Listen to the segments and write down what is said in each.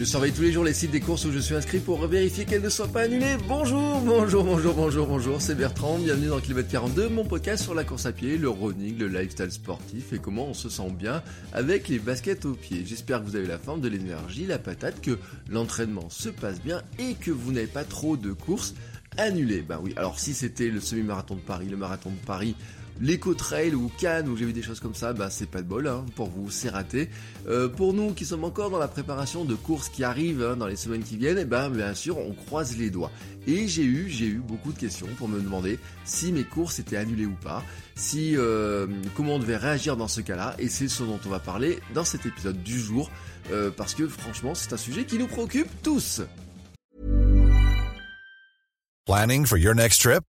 Je surveille tous les jours les sites des courses où je suis inscrit pour vérifier qu'elles ne soient pas annulées. Bonjour, bonjour, bonjour, bonjour, bonjour, c'est Bertrand, bienvenue dans Kilomètre 42, mon podcast sur la course à pied, le running, le lifestyle sportif et comment on se sent bien avec les baskets aux pieds. J'espère que vous avez la forme, de l'énergie, la patate, que l'entraînement se passe bien et que vous n'avez pas trop de courses annulées. Bah oui, alors si c'était le semi-marathon de Paris, le marathon de Paris, l'éco-trail ou Cannes où j'ai vu des choses comme ça, bah c'est pas de bol hein, pour vous, c'est raté. Euh, pour nous qui sommes encore dans la préparation de courses qui arrivent hein, dans les semaines qui viennent, et eh ben bien sûr on croise les doigts. Et j'ai eu j'ai eu beaucoup de questions pour me demander si mes courses étaient annulées ou pas, si euh, comment on devait réagir dans ce cas-là, et c'est ce dont on va parler dans cet épisode du jour, euh, parce que franchement c'est un sujet qui nous préoccupe tous. Planning for your next trip?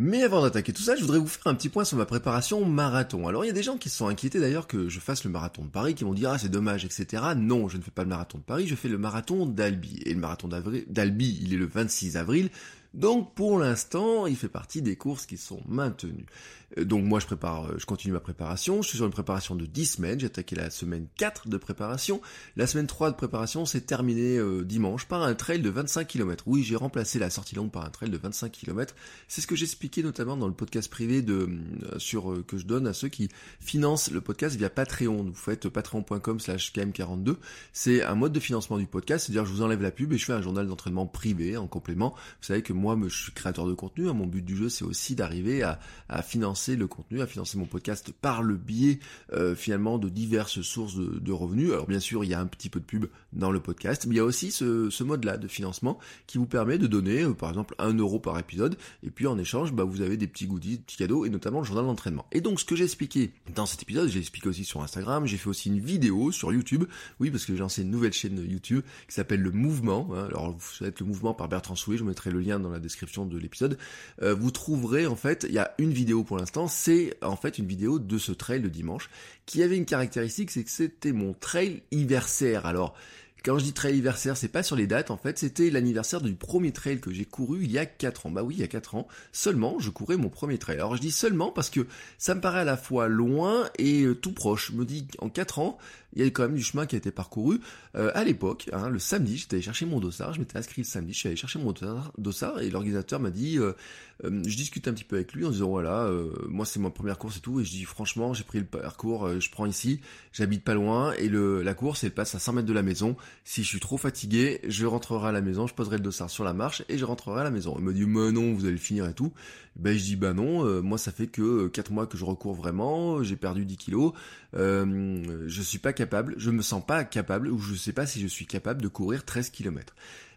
Mais avant d'attaquer tout ça, je voudrais vous faire un petit point sur ma préparation marathon. Alors il y a des gens qui se sont inquiétés d'ailleurs que je fasse le marathon de Paris, qui vont dire ah c'est dommage, etc. Non, je ne fais pas le marathon de Paris, je fais le marathon d'Albi. Et le marathon d'Albi, il est le 26 avril. Donc pour l'instant, il fait partie des courses qui sont maintenues. Euh, donc moi je prépare, euh, je continue ma préparation, je suis sur une préparation de 10 semaines, j'ai attaqué la semaine 4 de préparation, la semaine 3 de préparation s'est terminée euh, dimanche par un trail de 25 km. Oui, j'ai remplacé la sortie longue par un trail de 25 km. C'est ce que j'expliquais notamment dans le podcast privé de sur que je donne à ceux qui financent le podcast via Patreon. Vous faites patreon.com slash km42. C'est un mode de financement du podcast, c'est-à-dire je vous enlève la pub et je fais un journal d'entraînement privé en complément. Vous savez que moi je suis créateur de contenu, hein. mon but du jeu c'est aussi d'arriver à, financer le contenu, à financer mon podcast par le biais euh, finalement de diverses sources de, revenus. Alors bien sûr, il y a un petit peu de pub dans le podcast, mais il y a aussi ce, mode-là de financement qui vous permet de donner euh, par exemple un euro par épisode, et puis en échange, bah, vous avez des petits goodies, des petits cadeaux, et notamment le journal d'entraînement. Et donc ce que j'ai expliqué dans cet épisode, j'ai expliqué aussi sur Instagram, j'ai fait aussi une vidéo sur YouTube, oui parce que j'ai lancé une nouvelle chaîne YouTube qui s'appelle Le Mouvement, hein. alors vous êtes Le Mouvement par Bertrand Soulet, je vous mettrai le lien dans description de l'épisode, euh, vous trouverez en fait, il y a une vidéo pour l'instant, c'est en fait une vidéo de ce trail de dimanche qui avait une caractéristique, c'est que c'était mon trail anniversaire. Alors, quand je dis trail anniversaire, c'est pas sur les dates, en fait, c'était l'anniversaire du premier trail que j'ai couru il y a 4 ans. Bah oui, il y a 4 ans, seulement, je courais mon premier trail. Alors je dis seulement parce que ça me paraît à la fois loin et euh, tout proche. Je me dis, en 4 ans, il y a quand même du chemin qui a été parcouru. Euh, à l'époque, hein, le samedi, j'étais allé chercher mon dossard, je m'étais inscrit le samedi, je suis allé chercher mon dossard, et l'organisateur m'a dit, euh, euh, je discute un petit peu avec lui en disant voilà, moi c'est ma première course et tout, et je dis franchement, j'ai pris le parcours, je prends ici, j'habite pas loin, et le, la course elle passe à 100 mètres de la maison. Si je suis trop fatigué, je rentrerai à la maison, je poserai le dossard sur la marche et je rentrerai à la maison. Il me dit mais non, vous allez le finir et tout. Ben je dis bah non, moi ça fait que 4 mois que je recours vraiment, j'ai perdu 10 kilos, je suis pas capable capable, je me sens pas capable, ou je sais pas si je suis capable de courir 13 km.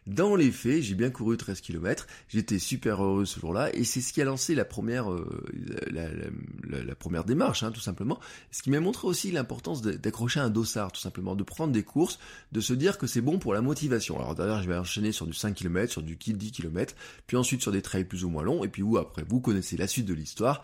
Dans les faits, j'ai bien couru 13 km, j'étais super heureux ce jour-là, et c'est ce qui a lancé la première, euh, la, première démarche, hein, tout simplement. Ce qui m'a montré aussi l'importance d'accrocher un dossard, tout simplement, de prendre des courses, de se dire que c'est bon pour la motivation. Alors d'ailleurs, je vais enchaîner sur du 5 km, sur du 10 km, puis ensuite sur des trails plus ou moins longs, et puis où après, vous connaissez la suite de l'histoire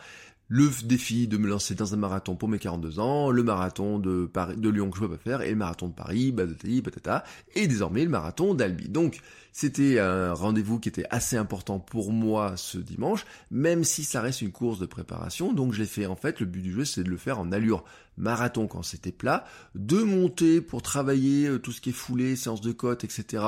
le défi de me lancer dans un marathon pour mes 42 ans, le marathon de Paris, de Lyon que je peux pas faire, et le marathon de Paris, batati, batata, et désormais le marathon d'Albi. Donc, c'était un rendez-vous qui était assez important pour moi ce dimanche, même si ça reste une course de préparation, donc je l'ai fait en fait, le but du jeu c'est de le faire en allure marathon quand c'était plat, de monter pour travailler euh, tout ce qui est foulé, séance de côte, etc.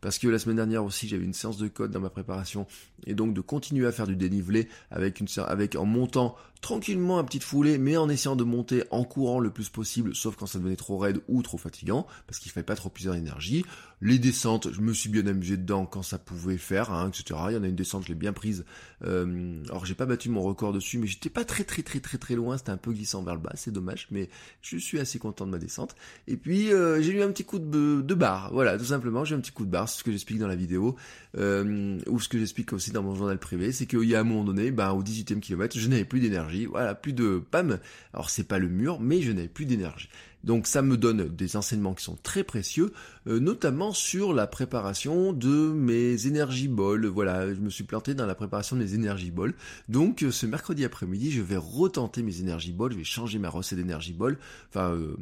Parce que la semaine dernière aussi j'avais une séance de côte dans ma préparation, et donc de continuer à faire du dénivelé avec une avec en montant tranquillement à petite foulée, mais en essayant de monter en courant le plus possible, sauf quand ça devenait trop raide ou trop fatigant, parce qu'il fallait pas trop puiser d'énergie. Les descentes, je me suis bien amusé dedans quand ça pouvait faire, hein, etc. Il y en a une descente, je l'ai bien prise. Euh, alors j'ai pas battu mon record dessus, mais j'étais pas très très très très très loin, c'était un peu glissant vers le bas, c'est dommage, mais je suis assez content de ma descente. Et puis euh, j'ai eu un petit coup de, de barre, voilà, tout simplement, j'ai eu un petit coup de barre, c'est ce que j'explique dans la vidéo, euh, ou ce que j'explique aussi dans mon journal privé, c'est qu'il y a un moment donné, ben, au 18e kilomètre, je n'avais plus d'énergie, voilà, plus de pam. Alors c'est pas le mur, mais je n'avais plus d'énergie. Donc ça me donne des enseignements qui sont très précieux, euh, notamment sur la préparation de mes énergies balls. Voilà, je me suis planté dans la préparation de mes énergies balls. Donc euh, ce mercredi après-midi, je vais retenter mes énergies balls, je vais changer ma recette d'énergie ball, enfin euh,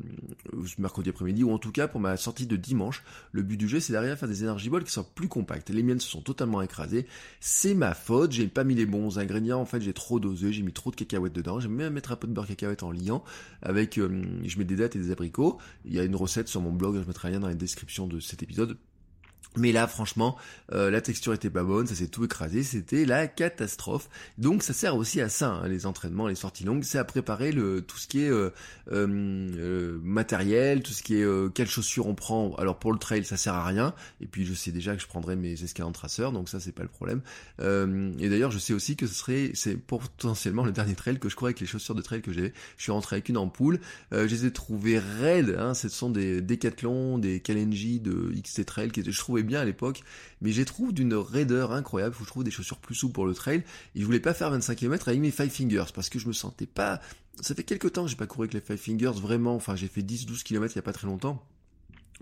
ce mercredi après-midi, ou en tout cas pour ma sortie de dimanche. Le but du jeu, c'est d'arriver à faire des énergie balls qui soient plus compactes. Les miennes se sont totalement écrasées. C'est ma faute, j'ai pas mis les bons ingrédients, en fait j'ai trop dosé, j'ai mis trop de cacahuètes dedans, j'aime même mettre un peu de beurre cacahuète en liant, avec, je mets des dates et des abricots. Il y a une recette sur mon blog, je mettrai un lien dans la description de cet épisode mais là, franchement, euh, la texture était pas bonne, ça s'est tout écrasé, c'était la catastrophe. Donc ça sert aussi à ça, hein, les entraînements, les sorties longues, c'est à préparer le tout ce qui est euh, euh, matériel, tout ce qui est quelles chaussures on prend. Alors pour le trail, ça sert à rien. Et puis je sais déjà que je prendrai mes escalants traceurs, donc ça c'est pas le problème. et d'ailleurs, je sais aussi que ce serait, c'est potentiellement le dernier trail que je crois avec les chaussures de trail que j'ai. Je suis rentré avec une ampoule, je les ai trouvées raides. Hein, ce sont des Decathlon, des Kalenji de XT Trail qui étaient, je trouvais bien à l'époque, mais j'ai trouvé d'une raideur incroyable, je trouve des chaussures plus souples pour le trail, et je voulais pas faire 25 km avec mes Five Fingers, parce que je me sentais pas, ça fait quelques temps que j'ai pas couru avec les Five Fingers, vraiment, enfin j'ai fait 10-12 km il y a pas très longtemps,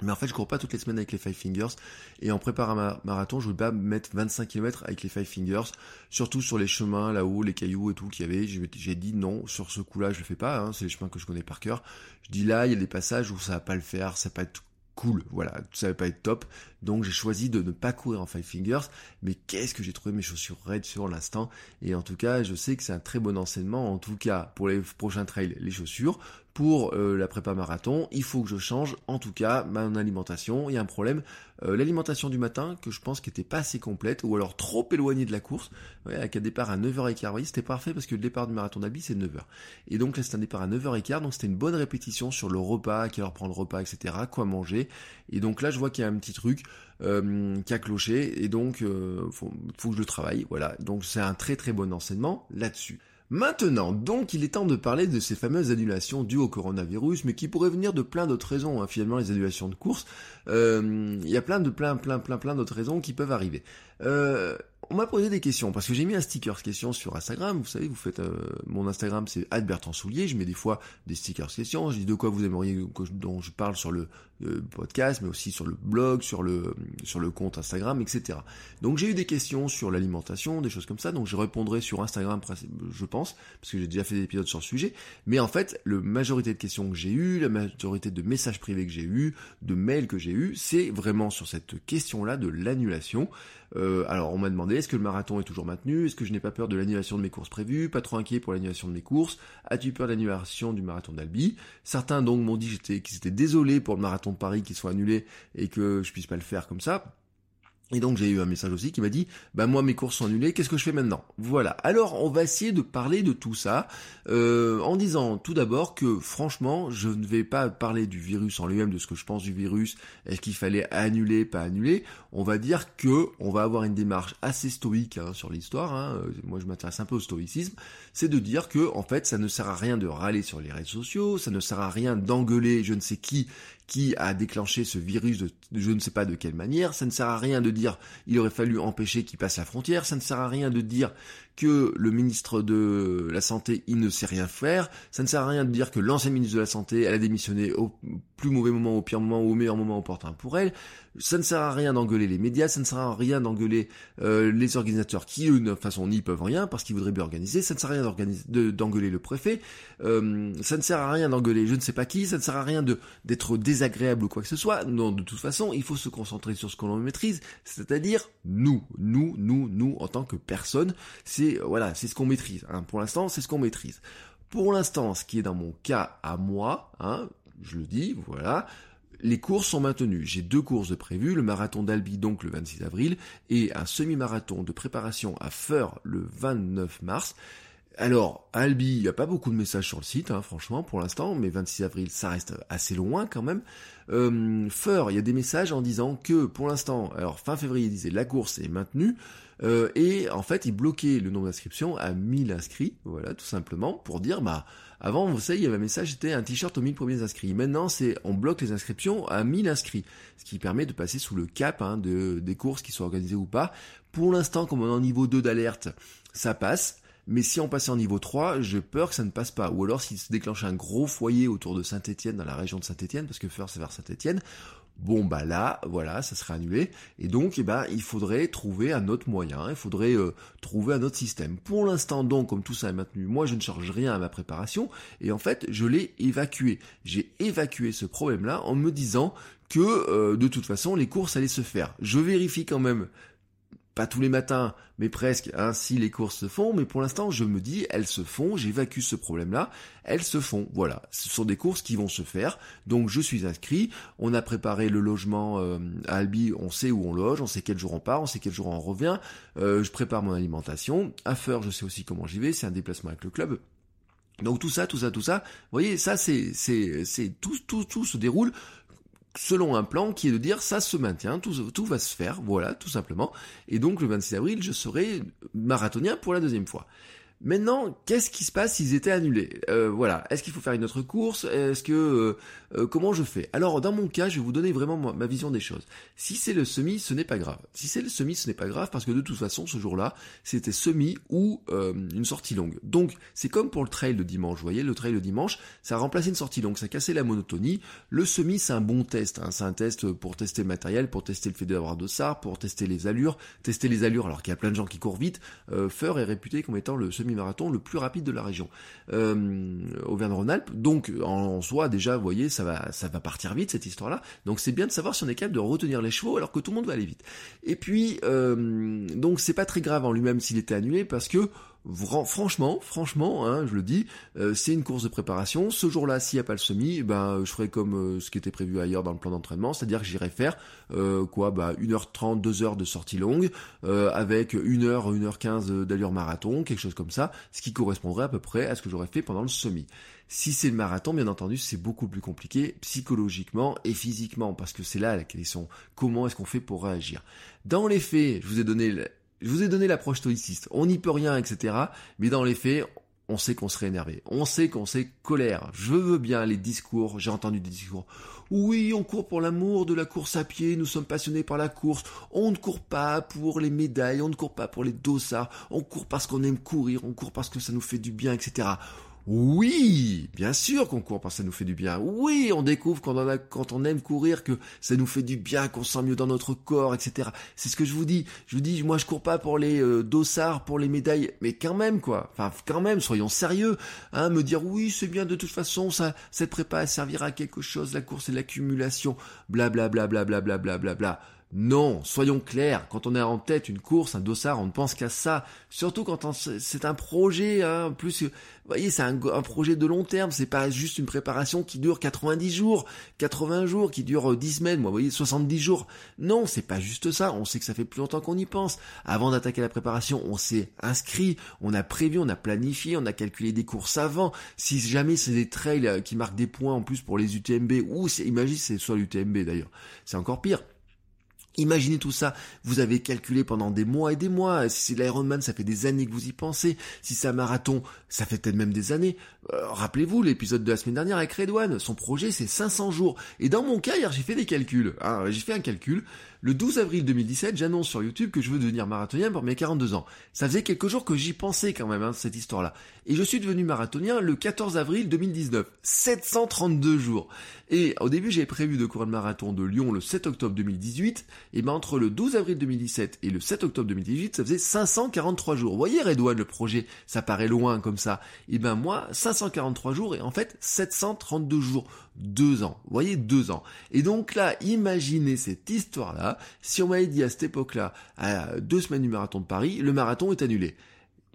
mais en fait, je cours pas toutes les semaines avec les Five Fingers. Et en préparant ma marathon, je voulais pas mettre 25 km avec les Five Fingers. Surtout sur les chemins là-haut, les cailloux et tout qu'il y avait. J'ai dit non, sur ce coup-là, je le fais pas. Hein, c'est les chemins que je connais par cœur. Je dis là, il y a des passages où ça va pas le faire, ça va pas être cool, voilà, ça va pas être top, donc j'ai choisi de ne pas courir en Five Fingers, mais qu'est-ce que j'ai trouvé mes chaussures raides sur l'instant, et en tout cas je sais que c'est un très bon enseignement, en tout cas pour les prochains trails, les chaussures, pour euh, la prépa marathon, il faut que je change en tout cas mon alimentation. Il y a un problème, euh, l'alimentation du matin que je pense qui était pas assez complète ou alors trop éloignée de la course. Ouais, avec un départ à 9h15, vous voyez, c'était parfait parce que le départ du marathon d'Albi c'est 9h. Et donc là c'est un départ à 9h15, donc c'était une bonne répétition sur le repas, à quelle heure prendre le repas, etc., quoi manger. Et donc là je vois qu'il y a un petit truc euh, qui a cloché et donc faut, faut que je le travaille. Voilà, donc c'est un très très bon enseignement là-dessus. Maintenant, donc, il est temps de parler de ces fameuses annulations dues au coronavirus, mais qui pourraient venir de plein d'autres raisons. Hein. Finalement, les annulations de course, euh, il y a plein de plein plein plein plein d'autres raisons qui peuvent arriver. Euh, on m'a posé des questions parce que j'ai mis un sticker question sur Instagram. Vous savez, vous faites euh, mon Instagram, c'est Soulier. Je mets des fois des stickers questions. Je dis de quoi vous aimeriez que, dont je parle sur le, podcast, mais aussi sur le blog, sur le sur le compte Instagram, etc. Donc j'ai eu des questions sur l'alimentation, des choses comme ça. Donc je répondrai sur Instagram, je pense, parce que j'ai déjà fait des épisodes sur le sujet. Mais en fait, la majorité de questions que j'ai eues, la majorité de messages privés que j'ai eu, de mails que j'ai eu, c'est vraiment sur cette question-là de l'annulation. Euh, alors on m'a demandé est-ce que le marathon est toujours maintenu? Est-ce que je n'ai pas peur de l'annulation de mes courses prévues? Pas trop inquiet pour l'annulation de mes courses? As-tu peur de l'annulation du marathon d'Albi? Certains donc m'ont dit qu'ils étaient désolés pour le marathon de Paris qui soit annulé et que je puisse pas le faire comme ça. Et donc j'ai eu un message aussi qui m'a dit bah moi mes courses sont annulées, qu'est-ce que je fais maintenant? Voilà. Alors on va essayer de parler de tout ça euh, en disant tout d'abord que franchement je ne vais pas parler du virus en lui-même, de ce que je pense du virus, est-ce qu'il fallait annuler, pas annuler. On va dire que on va avoir une démarche assez stoïque hein, sur l'histoire. Hein. Euh, moi je m'intéresse un peu au stoïcisme, c'est de dire que en fait ça ne sert à rien de râler sur les réseaux sociaux, ça ne sert à rien d'engueuler je ne sais qui qui a déclenché ce virus de, je ne sais pas de quelle manière. Ça ne sert à rien de dire il aurait fallu empêcher qu'il passe la frontière. Ça ne sert à rien de dire que le ministre de la Santé, il ne sait rien faire. Ça ne sert à rien de dire que l'ancien ministre de la Santé, elle a démissionné au plus mauvais moment, au pire moment, au meilleur moment opportun pour elle. Ça ne sert à rien d'engueuler les médias, ça ne sert à rien d'engueuler euh, les organisateurs qui, eux, de toute façon, n'y peuvent rien parce qu'ils voudraient bien organiser. Ça ne sert à rien d'engueuler le préfet. Euh, ça ne sert à rien d'engueuler je ne sais pas qui. Ça ne sert à rien d'être désagréable ou quoi que ce soit. Non, de toute façon, il faut se concentrer sur ce que l'on maîtrise, c'est-à-dire nous, nous, nous, nous, en tant que personne. Voilà, c'est ce qu'on maîtrise. Hein. Pour l'instant, c'est ce qu'on maîtrise. Pour l'instant, ce qui est dans mon cas à moi, hein, je le dis, voilà, les courses sont maintenues. J'ai deux courses prévues, le marathon d'Albi donc le 26 avril et un semi-marathon de préparation à Feur le 29 mars. Alors, Albi, il n'y a pas beaucoup de messages sur le site, hein, franchement, pour l'instant, mais 26 avril, ça reste assez loin quand même. Euh, Feur, il y a des messages en disant que, pour l'instant, alors fin février, il disait la course est maintenue, euh, et en fait, il bloquait le nombre d'inscriptions à 1000 inscrits, voilà, tout simplement, pour dire, bah, avant, vous savez, il y avait un message, c'était un t-shirt aux 1000 premiers inscrits. Maintenant, c'est, on bloque les inscriptions à 1000 inscrits, ce qui permet de passer sous le cap hein, de, des courses qui sont organisées ou pas. Pour l'instant, comme on est en niveau 2 d'alerte, ça passe. Mais si on passait en niveau 3, j'ai peur que ça ne passe pas. Ou alors s'il se déclenche un gros foyer autour de Saint-Etienne, dans la région de Saint-Etienne, parce que Feur c'est vers Saint-Etienne, Bon bah là, voilà, ça serait annulé. Et donc, eh ben, il faudrait trouver un autre moyen, il faudrait euh, trouver un autre système. Pour l'instant, donc, comme tout ça est maintenu, moi je ne charge rien à ma préparation, et en fait, je l'ai évacué. J'ai évacué ce problème-là en me disant que euh, de toute façon, les courses allaient se faire. Je vérifie quand même pas tous les matins, mais presque, ainsi si les courses se font, mais pour l'instant, je me dis, elles se font, j'évacue ce problème-là, elles se font, voilà. Ce sont des courses qui vont se faire, donc je suis inscrit, on a préparé le logement euh, à Albi, on sait où on loge, on sait quel jour on part, on sait quel jour on revient, euh, je prépare mon alimentation, à Feur, je sais aussi comment j'y vais, c'est un déplacement avec le club, donc tout ça, tout ça, tout ça, vous voyez, ça c'est, c'est, c'est tout, tout, tout se déroule selon un plan qui est de dire ça se maintient, tout, va se faire, voilà, tout simplement. Et donc le 26 avril, je serai marathonien pour la deuxième fois. Maintenant, qu'est-ce qui se passe s'ils étaient annulés? Euh, Voilà, est-ce qu'il faut faire une autre course? Est-ce que euh, euh, comment je fais? Alors dans mon cas, je vais vous donner vraiment ma, vision des choses. Si c'est le semi, ce n'est pas grave. Si c'est le semi, ce n'est pas grave parce que de toute façon, ce jour-là, c'était semi ou une sortie longue. Donc c'est comme pour le trail de dimanche. Vous voyez, le trail de dimanche, ça a remplacé une sortie longue, ça a cassé la monotonie. Le semi, c'est un bon test. Hein. C'est un test pour tester le matériel, pour tester le fait d'avoir de SAR, pour tester les allures, tester les allures alors qu'il y a plein de gens qui courent vite. Feur est réputé comme étant le semi marathon le plus rapide de la région. Euh, Auvergne-Rhône-Alpes, donc en, soi déjà, vous voyez, ça va, ça va partir vite cette histoire-là. Donc c'est bien de savoir si on est capable de retenir les chevaux alors que tout le monde va aller vite. Et puis, euh, donc c'est pas très grave en lui-même s'il était annulé parce que franchement, franchement, hein, je le dis, euh, c'est une course de préparation. Ce jour-là, s'il n'y a pas le semi, ben je ferai comme euh, ce qui était prévu ailleurs dans le plan d'entraînement, c'est-à-dire que j'irai faire euh, quoi, bah 1h30, 2 heures de sortie longue, avec 1h, 1h15 d'allure marathon, quelque chose comme ça, ce qui correspondrait à peu près à ce que j'aurais fait pendant le semi. Si c'est le marathon, bien entendu, c'est beaucoup plus compliqué psychologiquement et physiquement, parce que c'est là la question. Comment est-ce qu'on fait pour réagir? Dans les faits, je vous ai donné je vous ai donné l'approche stoïciste. On n'y peut rien, etc. Mais dans les faits, on sait qu'on serait énervé. On sait qu'on sait colère. Je veux bien les discours. J'ai entendu des discours. Oui, on court pour l'amour de la course à pied. Nous sommes passionnés par la course. On ne court pas pour les médailles. On ne court pas pour les dossards. On court parce qu'on aime courir. On court parce que ça nous fait du bien, etc. Oui, bien sûr qu'on court parce que ça nous fait du bien. Oui, on découvre quand on, a, quand on aime courir que ça nous fait du bien, qu'on sent mieux dans notre corps, etc. C'est ce que je vous dis. Je vous dis, moi je cours pas pour les euh, dossards, pour les médailles, mais quand même quoi. Enfin, quand même, soyons sérieux. Hein, me dire oui, c'est bien de toute façon, ça, cette prépa servira à quelque chose. La course et l'accumulation, bla bla bla bla bla bla bla bla bla. Non, soyons clairs, quand on a en tête une course, un dossard, on ne pense qu'à ça. Surtout quand c'est un projet, hein, plus, vous voyez, c'est un, projet de long terme, c'est pas juste une préparation qui dure 90 jours, 80 jours, qui dure 10 semaines, moi, vous voyez, 70 jours. Non, c'est pas juste ça, on sait que ça fait plus longtemps qu'on y pense. Avant d'attaquer la préparation, on s'est inscrit, on a prévu, on a planifié, on a calculé des courses avant. Si jamais c'est des trails euh, qui marquent des points en plus pour les UTMB, ou imagine c'est soit l'UTMB d'ailleurs, c'est encore pire Imaginez tout ça, vous avez calculé pendant des mois et des mois, si c'est l'Ironman, ça fait des années que vous y pensez, si c'est un marathon, ça fait peut-être même des années. Euh, rappelez-vous l'épisode de la semaine dernière avec Redouane, son projet c'est 500 jours. Et dans mon cas, hier j'ai fait des calculs, hein, j'ai fait un calcul, le 12 avril 2017, j'annonce sur YouTube que je veux devenir marathonien pour mes 42 ans. Ça faisait quelques jours que j'y pensais quand même, hein, cette histoire-là. Et je suis devenu marathonien le 14 avril 2019. 732 jours. Et au début, j'avais prévu de courir le marathon de Lyon le 7 octobre 2018. Et ben entre le 12 avril 2017 et le 7 octobre 2018, ça faisait 543 jours. Vous voyez Redouane, le projet, ça paraît loin comme ça. Et ben moi, 543 jours et en fait 732 jours deux ans. Vous voyez, deux ans. Et donc là, imaginez cette histoire-là. Si on m'avait dit à cette époque-là, à deux semaines du marathon de Paris, le marathon est annulé.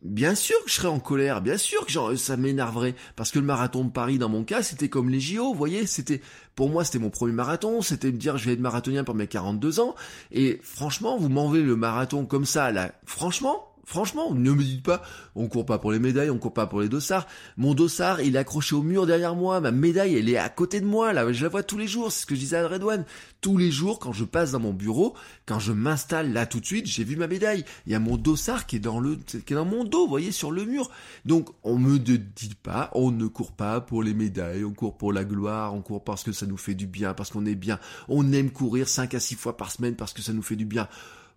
Bien sûr que je serais en colère, bien sûr que ça m'énerverait, parce que le marathon de Paris, dans mon cas, c'était comme les JO, vous voyez, c'était, pour moi, c'était mon premier marathon, c'était me dire, je vais être marathonien pour mes 42 ans, et franchement, vous m'enlevez le marathon comme ça, là, franchement, Franchement, ne me dites pas, on court pas pour les médailles, on court pas pour les dossards. Mon dossard, il est accroché au mur derrière moi. Ma médaille, elle est à côté de moi. Là, je la vois tous les jours. C'est ce que je disais à Redouane. Tous les jours, quand je passe dans mon bureau, quand je m'installe là tout de suite, j'ai vu ma médaille. Il y a mon dossard qui est dans le, qui est dans mon dos, vous voyez, sur le mur. Donc, on me dit pas, on ne court pas pour les médailles, on court pour la gloire, on court parce que ça nous fait du bien, parce qu'on est bien. On aime courir 5 à 6 fois par semaine parce que ça nous fait du bien.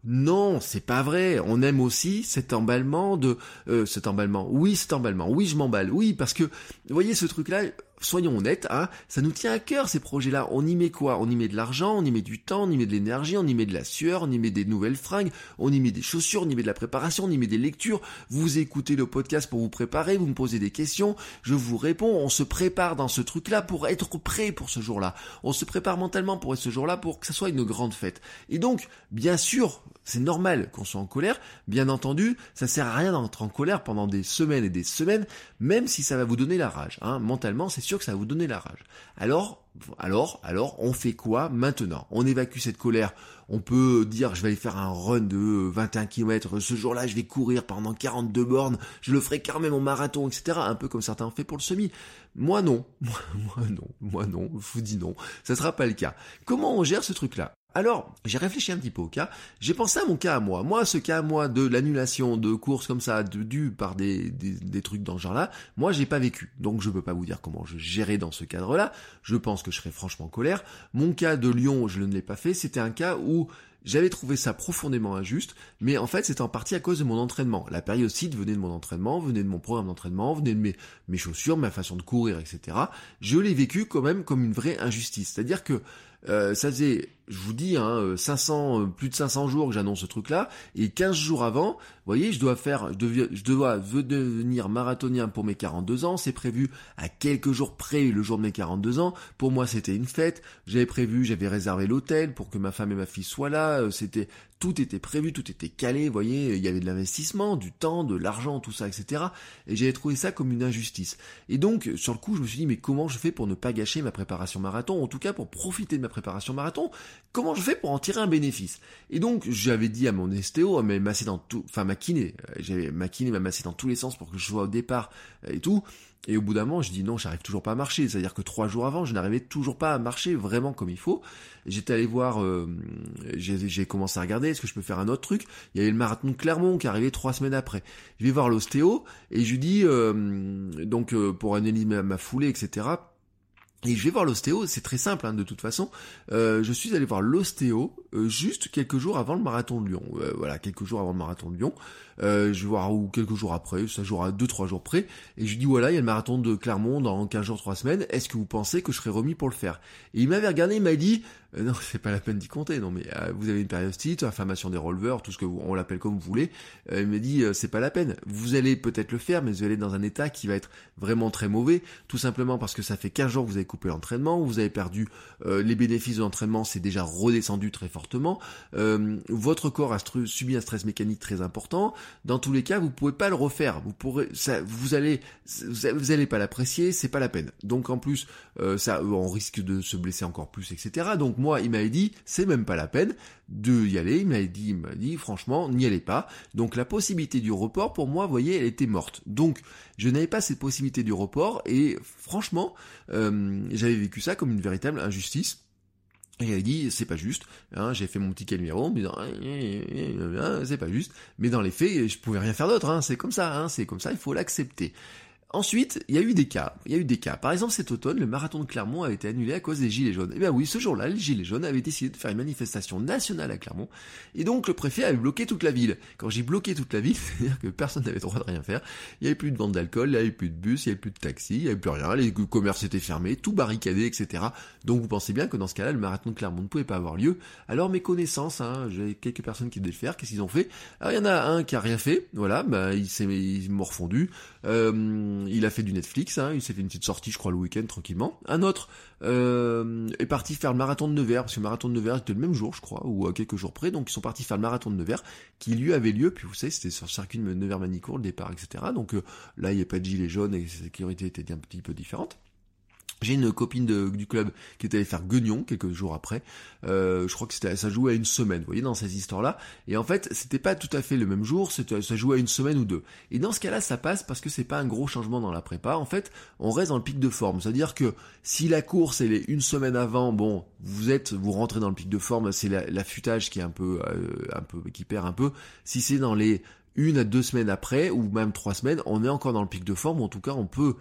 Non, c'est pas vrai. On aime aussi cet emballement de euh, cet emballement. Oui, cet emballement. Oui, je m'emballe. Oui, parce que vous voyez ce truc-là. Soyons honnêtes, hein, ça nous tient à cœur ces projets-là. On y met quoi? On y met de l'argent, on y met du temps, on y met de l'énergie, on y met de la sueur, on y met des nouvelles fringues, on y met des chaussures, on y met de la préparation, on y met des lectures. Vous écoutez le podcast pour vous préparer, vous me posez des questions, je vous réponds. On se prépare dans ce truc-là pour être prêt pour ce jour-là. On se prépare mentalement pour être ce jour-là pour que ça soit une grande fête. Et donc, bien sûr, c'est normal qu'on soit en colère. Bien entendu, ça sert à rien d'entrer en colère pendant des semaines et des semaines, même si ça va vous donner la rage. Hein. Mentalement, c'est sûr que ça va vous donner la rage. Alors, alors, alors, on fait quoi maintenant? On évacue cette colère. On peut dire, je vais aller faire un run de 21 km. Ce jour-là, je vais courir pendant 42 bornes. Je le ferai quand même en marathon, etc. Un peu comme certains ont fait pour le semi. Moi non, moi, moi non, moi non. Je vous dis non. Ça sera pas le cas. Comment on gère ce truc-là? Alors, j'ai réfléchi un petit peu au cas. J'ai pensé à mon cas à moi. Moi, ce cas à moi de l'annulation de courses comme ça, de, dû par des, des, trucs dans ce genre-là, moi, j'ai pas vécu. Donc, je peux pas vous dire comment je gérais dans ce cadre-là. Je pense que je serais franchement colère. Mon cas de Lyon, je ne l'ai pas fait. C'était un cas où j'avais trouvé ça profondément injuste, mais en fait c'était en partie à cause de mon entraînement. La périodicite venait de mon entraînement, venait de mon programme d'entraînement, venait de mes, mes chaussures, ma façon de courir, etc. Je l'ai vécu quand même comme une vraie injustice. C'est-à-dire que euh, ça faisait, je vous dis, hein, 500, euh, plus de 500 jours que j'annonce ce truc-là, et 15 jours avant, voyez, je dois faire, je, dois devenir marathonien pour mes 42 ans, c'est prévu à quelques jours près le jour de mes 42 ans, pour moi c'était une fête, j'avais prévu, j'avais réservé l'hôtel pour que ma femme et ma fille soient là, euh, c'était tout était prévu, tout était calé, voyez, il y avait de l'investissement, du temps, de l'argent, tout ça, etc. Et j'avais trouvé ça comme une injustice. Et donc, sur le coup, je me suis dit, mais comment je fais pour ne pas gâcher ma préparation marathon, en tout cas pour profiter de ma préparation marathon, comment je fais pour en tirer un bénéfice? Et donc, j'avais dit à mon estéo, à massé dans tout, enfin ma kiné, euh, j'avais ma kiné m'a massé dans tous les sens pour que je sois au départ euh, et tout, et au bout d'un moment, je dis non, j'arrive toujours pas à marcher. C'est-à-dire que trois jours avant, je n'arrivais toujours pas à marcher vraiment comme il faut. J'étais allé voir, euh, j'ai commencé à regarder, est-ce que je peux faire un autre truc? Il y avait le marathon de Clermont qui arrivait trois semaines après. Je vais voir l'ostéo et je lui dis, donc pour analyser ma foulée, etc., et je vais voir l'ostéo, c'est très simple hein, de toute façon. Euh, je suis allé voir l'ostéo euh, juste quelques jours avant le marathon de Lyon. Euh, voilà, quelques jours avant le marathon de Lyon. je vais voir où quelques jours après, ça jouera deux trois jours près. Et je lui dis voilà, il y a le marathon de Clermont dans 15 jours, 3 semaines. Est-ce que vous pensez que je serai remis pour le faire? Et il m'avait regardé, il m'a dit euh, non, c'est pas la peine d'y compter. Non, mais euh, vous avez une périostite, inflammation des releveurs, tout ce que vous, on l'appelle comme vous voulez. Euh, il me dit c'est pas la peine. Vous allez peut-être le faire, mais vous allez dans un état qui va être vraiment très mauvais, tout simplement parce que ça fait 15 jours que vous avez l'entraînement, vous avez perdu les bénéfices de l'entraînement, c'est déjà redescendu très fortement. votre corps a subi un stress mécanique très important. Dans tous les cas, vous pouvez pas le refaire. Vous pourrez, ça, vous allez, vous allez pas l'apprécier, c'est pas la peine. Donc en plus, ça, on risque de se blesser encore plus, etc. Donc moi, il m'avait dit, c'est même pas la peine de y aller. Il m'avait dit, il m'a dit, franchement, n'y allez pas. Donc la possibilité du report, pour moi, voyez, elle était morte. Donc je n'avais pas cette possibilité du report et franchement, euh, j'avais vécu ça comme une véritable injustice. Et avait dit, c'est pas juste, hein, j'ai fait mon petit Calimero en me disant, c'est pas juste, mais dans les faits, je pouvais rien faire d'autre, hein, c'est comme ça, hein, c'est comme ça, il faut l'accepter. Ensuite, il y a eu des cas. Il y a eu des cas. Par exemple, cet automne, le marathon de Clermont a été annulé à cause des Gilets jaunes. Eh bien oui, ce jour-là, les Gilets jaunes avaient décidé de faire une manifestation nationale à Clermont. Et donc, le préfet avait bloqué toute la ville. Quand j'ai bloqué toute la ville, c'est-à-dire que personne n'avait le droit de rien faire. Il n'y avait plus de vente d'alcool, il n'y avait plus de bus, il n'y avait plus de taxis, il n'y avait plus rien. Les commerces étaient fermés, tout barricadé, etc. Donc, vous pensez bien que dans ce cas-là, le marathon de Clermont ne pouvait pas avoir lieu. Alors, mes connaissances, hein, j'ai quelques personnes qui devaient le faire. Qu'est-ce qu'ils ont fait? Alors, il y en a un qui a rien fait. Voilà, bah, il s'est morfondu. Euh, il a fait du Netflix Hein, il s'est fait une petite sortie, je crois, le week-end tranquillement. Un autre euh, est parti faire le marathon de Nevers, parce que le marathon de Nevers était le même jour, je crois, ou à quelques jours près. Donc ils sont partis faire le marathon de Nevers, qui lui avait lieu. Puis vous savez, c'était sur le circuit de Nevers-Manicourt, le départ, etc. Donc euh, là, il n'y a pas de gilet jaune et la sécurité était un petit peu différente. J'ai une copine du club qui est allée faire Guignon quelques jours après. Euh, je crois que ça jouait à une semaine, vous voyez, dans ces histoires-là. Et en fait, c'était pas tout à fait le même jour, ça jouait à une semaine ou deux. Et dans ce cas-là, ça passe parce que c'est pas un gros changement dans la prépa. En fait, on reste dans le pic de forme. C'est-à-dire que si la course elle est une semaine avant, bon, vous êtes, vous rentrez dans le pic de forme, c'est l'affûtage qui est euh, un peu, qui perd un peu. Si c'est dans les une à deux semaines après, ou même trois semaines, on est encore dans le pic de forme, en tout cas on peut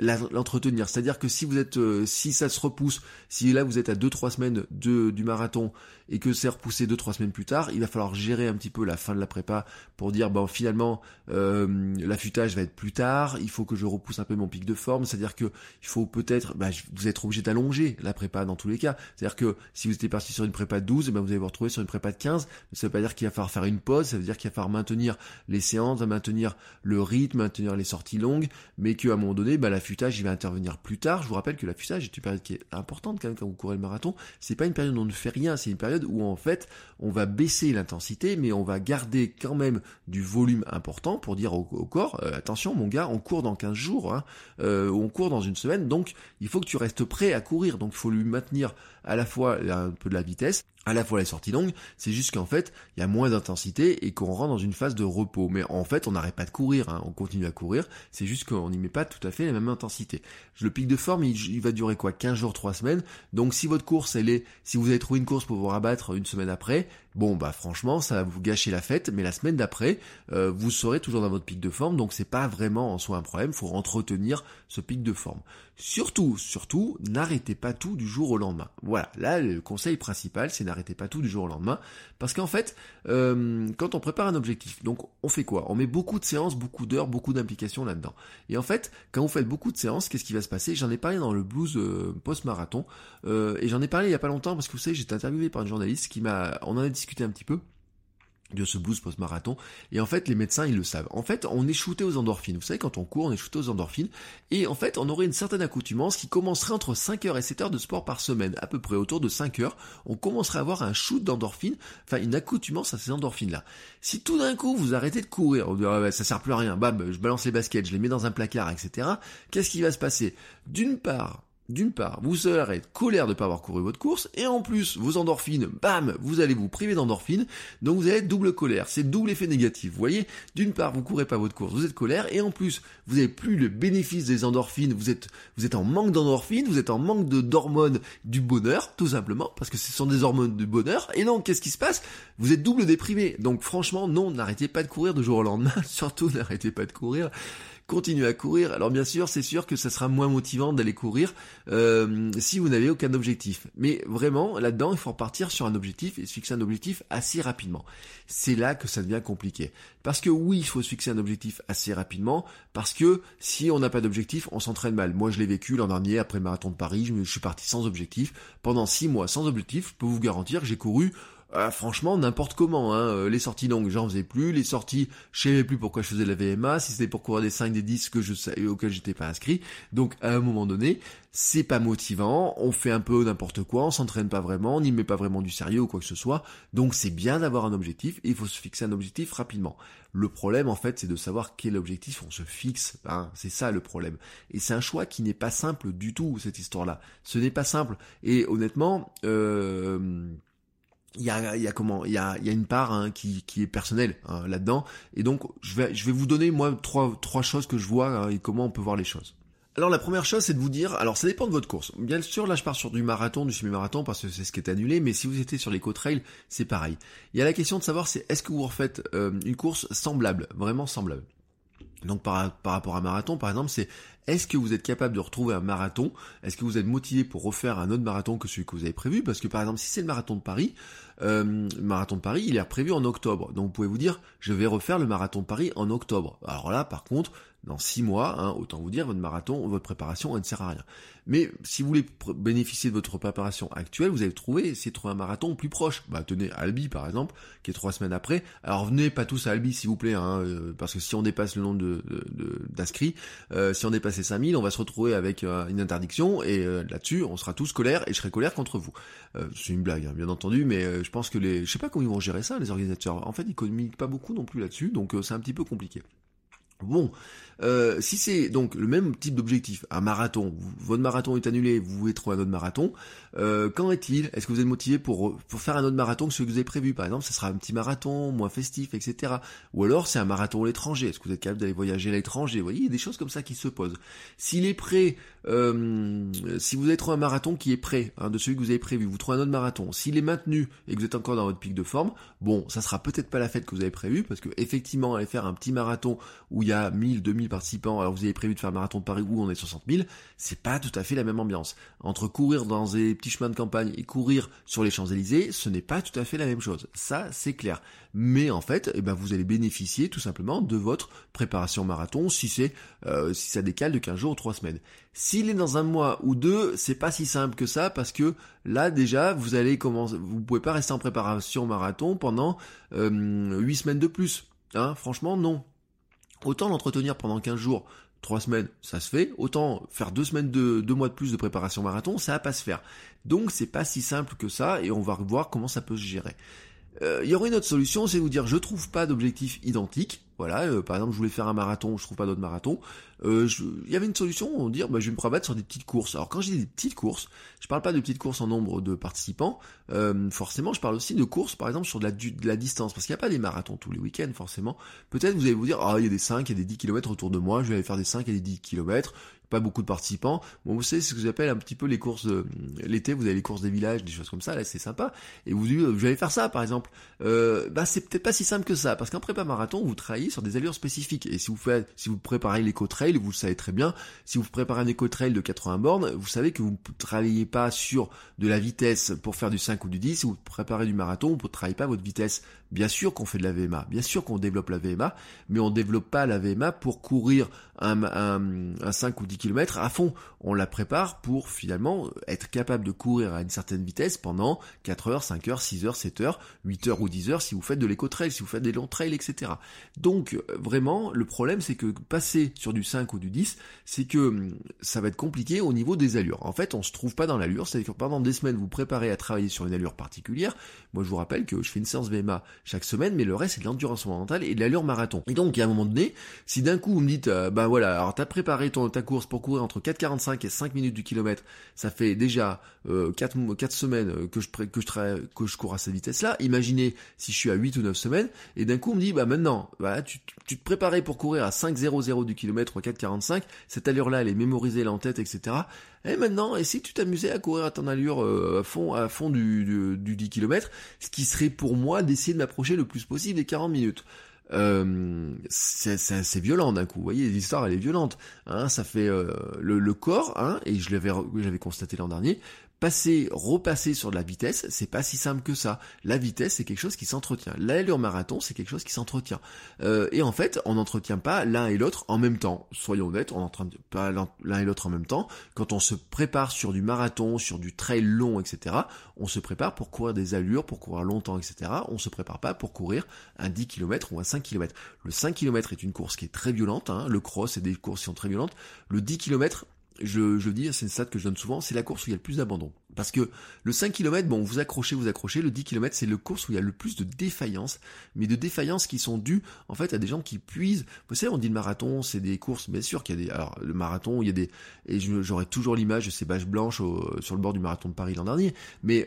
l'entretenir. C'est-à-dire que si vous êtes, euh, si ça se repousse, si là vous êtes à 2-3 semaines de, du marathon et que c'est repoussé 2-3 semaines plus tard, il va falloir gérer un petit peu la fin de la prépa pour dire bon finalement euh, l'affûtage va être plus tard, il faut que je repousse un peu mon pic de forme, c'est-à-dire que il faut peut-être, bah, vous êtes obligé d'allonger la prépa dans tous les cas. C'est-à-dire que si vous étiez parti sur une prépa de 12, eh ben vous allez vous retrouver sur une prépa de 15. Ça veut pas dire qu'il va falloir faire une pause, ça veut dire qu'il va falloir maintenir les séances, maintenir le rythme, maintenir les sorties longues, mais qu'à un moment donné, bah, l'affûtage il va intervenir plus tard. Je vous rappelle que l'affûtage est une période qui est importante quand même quand vous courez le marathon. C'est pas une période où on ne fait rien, c'est une période où en fait on va baisser l'intensité, mais on va garder quand même du volume important pour dire au, corps, euh, attention mon gars, on court dans 15 jours, hein, euh, on court dans une semaine, donc il faut que tu restes prêt à courir, donc il faut lui maintenir à la fois un peu de la vitesse, à la fois les sorties longues, c'est juste qu'en fait, il y a moins d'intensité et qu'on rentre dans une phase de repos. Mais en fait, on n'arrête pas de courir, hein. on continue à courir, c'est juste qu'on n'y met pas tout à fait la même intensité. Le pic de forme, il, va durer quoi? 15 jours, 3 semaines. Donc si votre course, elle est, si vous avez trouvé une course pour vous rabattre une semaine après, bon bah franchement, ça va vous gâcher la fête, mais la semaine d'après, euh, vous serez toujours dans votre pic de forme, donc c'est pas vraiment en soi un problème, faut entretenir ce pic de forme. Surtout, surtout, n'arrêtez pas tout du jour au lendemain. Voilà, là le conseil principal, c'est n'arrêtez pas tout du jour au lendemain, parce qu'en fait, euh, quand on prépare un objectif, donc on fait quoi? On met beaucoup de séances, beaucoup d'heures, beaucoup d'implications là-dedans. Et en fait, quand vous faites beaucoup de séances, qu'est-ce qui va se passer? J'en ai parlé dans le blues euh, post-marathon, et j'en ai parlé il y a pas longtemps, parce que vous savez, j'étais interviewé par une journaliste qui m'a, on en a un petit peu de ce blues post-marathon. Et en fait, les médecins, ils le savent. En fait, on est shooté aux endorphines. Vous savez, quand on court, on est shooté aux endorphines. Et en fait, on aurait une certaine accoutumance qui commencerait entre 5 heures et 7 heures de sport par semaine. À peu près autour de 5 heures, on commencerait à avoir un shoot d'endorphines, enfin une accoutumance à ces endorphines-là. Si tout d'un coup, vous arrêtez de courir, on dirait, ça sert plus à rien, bam, je balance les baskets, je les mets dans un placard, etc. Qu'est-ce qui va se passer? D'une part, d'une part, vous serez colère de ne pas avoir couru votre course, et en plus, vos endorphines, bam, vous allez vous priver d'endorphines, donc vous allez être double colère, c'est double effet négatif, vous voyez. D'une part, vous courez pas votre course, vous êtes colère, et en plus, vous n'avez plus le bénéfice des endorphines, vous êtes, vous êtes en manque d'endorphines, vous êtes en manque d'hormones du bonheur, tout simplement, parce que ce sont des hormones du bonheur, et donc, qu'est-ce qui se passe? Vous êtes double déprimé, donc franchement, non, n'arrêtez pas de courir de jour au lendemain, surtout n'arrêtez pas de courir, continuez à courir. Alors bien sûr, c'est sûr que ça sera moins motivant d'aller courir euh, si vous n'avez aucun objectif. Mais vraiment, là-dedans, il faut repartir sur un objectif et se fixer un objectif assez rapidement. C'est là que ça devient compliqué. Parce que oui, il faut se fixer un objectif assez rapidement, parce que si on n'a pas d'objectif, on s'entraîne mal. Moi, je l'ai vécu l'an dernier, après marathon de Paris, je, suis parti sans objectif. Pendant six mois sans objectif, je peux vous garantir que j'ai couru ah, franchement, n'importe comment, hein. Euh, les sorties longues, j'en faisais plus. Les sorties, je savais plus pourquoi je faisais la VMA, si c'était pour courir des 5, des 10 que je auxquels j'étais pas inscrit. Donc, à un moment donné, c'est pas motivant, on fait un peu n'importe quoi, on s'entraîne pas vraiment, on n'y met pas vraiment du sérieux ou quoi que ce soit. Donc, c'est bien d'avoir un objectif, et il faut se fixer un objectif rapidement. Le problème, en fait, c'est de savoir quel objectif on se fixe. Hein. C'est ça le problème. Et c'est un choix qui n'est pas simple du tout, cette histoire-là. Ce n'est pas simple. Et honnêtement, euh, il y a, y a comment il y a, y a une part hein, qui, qui est personnelle hein, là-dedans et donc je vais je vais vous donner moi trois trois choses que je vois hein, et comment on peut voir les choses. Alors la première chose c'est de vous dire alors ça dépend de votre course. Bien sûr là je pars sur du marathon, du semi-marathon parce que c'est ce qui est annulé mais si vous étiez sur les trail, c'est pareil. Il y a la question de savoir c'est est-ce que vous refaites euh, une course semblable, vraiment semblable. Donc par, par rapport à marathon, par exemple, c'est est-ce que vous êtes capable de retrouver un marathon? Est-ce que vous êtes motivé pour refaire un autre marathon que celui que vous avez prévu? Parce que par exemple, si c'est le marathon de Paris, euh, le marathon de Paris, il est prévu en octobre. Donc vous pouvez vous dire, je vais refaire le marathon de Paris en octobre. Alors là, par contre, dans six mois, hein, autant vous dire, votre marathon, votre préparation, elle ne sert à rien. Mais si vous voulez bénéficier de votre préparation actuelle, vous allez trouver, de trouver un marathon plus proche. Bah tenez, Albi par exemple, qui est trois semaines après. Alors venez pas tous à Albi s'il vous plaît, hein, euh, parce que si on dépasse le nombre de, d'inscrits, euh, si on dépasse les 5000, on va se retrouver avec euh, une interdiction, et là-dessus, on sera tous colère, et je serai colère contre vous. c'est une blague, hein, bien entendu, mais je pense que les... Je sais pas comment ils vont gérer ça, les organisateurs. En fait, ils communiquent pas beaucoup non plus là-dessus, donc c'est un petit peu compliqué. Bon, euh, si c'est donc le même type d'objectif, un marathon, votre marathon est annulé, vous voulez trouver un autre marathon, euh, qu'en est-il? Est-ce que vous êtes motivé pour, pour faire un autre marathon que celui que vous avez prévu? Par exemple, ce sera un petit marathon, moins festif, etc. Ou alors c'est un marathon à l'étranger, est-ce que vous êtes capable d'aller voyager à l'étranger? Vous voyez, il y a des choses comme ça qui se posent. S'il est prêt, euh, si vous avez trouvé un marathon qui est prêt, hein, de celui que vous avez prévu, vous trouvez un autre marathon, s'il est maintenu et que vous êtes encore dans votre pic de forme, bon, ça sera peut-être pas la fête que vous avez prévue, parce que effectivement, aller faire un petit marathon où il y a 1000, 2000 participants, alors vous avez prévu de faire marathon Paris où on est 60 000, c'est pas tout à fait la même ambiance. Entre courir dans des petits chemins de campagne et courir sur les Champs-Élysées, ce n'est pas tout à fait la même chose. Ça, c'est clair. Mais en fait, eh ben, vous allez bénéficier tout simplement de votre préparation marathon si c'est euh, si ça décale de 15 jours ou 3 semaines. S'il est dans un mois ou deux, c'est pas si simple que ça parce que là déjà vous allez commencer, vous pouvez pas rester en préparation marathon pendant euh, 8 semaines de plus. Hein, franchement non. Autant l'entretenir pendant 15 jours, 3 semaines, ça se fait. Autant faire 2 semaines de 2 mois de plus de préparation marathon, ça va pas se faire. Donc c'est pas si simple que ça et on va voir comment ça peut se gérer. Euh, il y aurait une autre solution, c'est vous dire je trouve pas d'objectif identique. Voilà, euh, par exemple, je voulais faire un marathon, je trouve pas d'autre marathon. Euh, il y avait une solution, on dire, bah, je vais me promettre sur des petites courses. Alors quand je dis des petites courses, je parle pas de petites courses en nombre de participants. forcément, je parle aussi de courses, par exemple, sur de la, de la distance, parce qu'il n'y a pas des marathons tous les week-ends, forcément. Peut-être vous allez vous dire, ah, il y a des 5, il y a des 10 km autour de moi, je vais aller faire des 5 et des 10 km pas beaucoup de participants. Bon, vous savez, ce que j'appelle un petit peu les courses de... l'été, vous avez les courses des villages, des choses comme ça, là c'est sympa. Et vous dites, je vais faire ça par exemple. Euh, bah c'est peut-être pas si simple que ça, parce qu'en prépa marathon, vous travaillez sur des allures spécifiques. Et si vous faites, si vous préparez l'éco-trail, vous le savez très bien, si vous préparez un éco-trail de 80 bornes, vous savez que vous ne travaillez pas sur de la vitesse pour faire du 5 ou du 10, si vous préparez du marathon, vous ne travaillez pas votre vitesse. Bien sûr qu'on fait de la VMA, bien sûr qu'on développe la VMA, mais on développe pas la VMA pour courir un, un, un 5 ou 10 km à fond. On la prépare pour finalement être capable de courir à une certaine vitesse pendant 4 heures, 5 heures, 6 heures, 7 heures, 8 heures ou 10 heures si vous faites de l'éco-trail, si vous faites des longs trails, etc. Donc vraiment, le problème c'est que passer sur du 5 ou du 10, c'est que hum, ça va être compliqué au niveau des allures. En fait, on se trouve pas dans l'allure, c'est-à-dire que pendant des semaines vous préparez à travailler sur une allure particulière. Moi je vous rappelle que je fais une séance VMA chaque semaine, mais le reste c'est de l'endurance mentale et de l'allure marathon. Et donc, à un moment donné, si d'un coup vous me dites, euh, ben voilà, alors t'as préparé ton, ta course pour courir entre 4,45 et 5 minutes du kilomètre, ça fait déjà euh, 4, 4 semaines euh, que je, que, je que je cours à cette vitesse-là. Imaginez si je suis à 8 ou 9 semaines, et d'un coup on me dit, bah maintenant, bah, tu, tu te préparais pour courir à 5,00 du kilomètre ou 4,45, cette allure-là elle est mémorisée là en tête, etc. Et maintenant, et si tu t'amusais à courir à ton allure euh, à fond, à fond du, du, du 10 km, ce qui serait pour moi d'essayer de m'approcher le plus possible des 40 minutes. Euh, c'est violent d'un coup. Vous voyez, l'histoire elle est violente. Hein, ça fait euh, le, le, corps, hein, et je l'avais j'avais constaté l'an dernier passer, repasser sur de la vitesse, c'est pas si simple que ça. La vitesse, c'est quelque chose qui s'entretient. L'allure marathon, c'est quelque chose qui s'entretient. Euh, et en fait, on n'entretient pas l'un et l'autre en même temps. Soyons honnêtes, on n'entretient pas l'un et l'autre en même temps. Quand on se prépare sur du marathon, sur du trail long, etc., on se prépare pour courir des allures, pour courir longtemps, etc. On se prépare pas pour courir un 10 km ou un 5 km. Le 5 km est une course qui est très violente. Hein. Le cross, c'est des courses qui sont très violentes. Le 10 km, je, je dis, c'est une stat que je donne souvent, c'est la course où il y a le plus d'abandon. Parce que le 5 km, bon, vous accrochez, vous accrochez, le 10 km, c'est le course où il y a le plus de défaillances, mais de défaillances qui sont dues, en fait, à des gens qui puisent. Vous savez, on dit le marathon, c'est des courses, bien sûr qu'il y a des, alors, le marathon, il y a des, et j'aurais toujours l'image de ces bâches blanches sur le bord du marathon de Paris l'an dernier, mais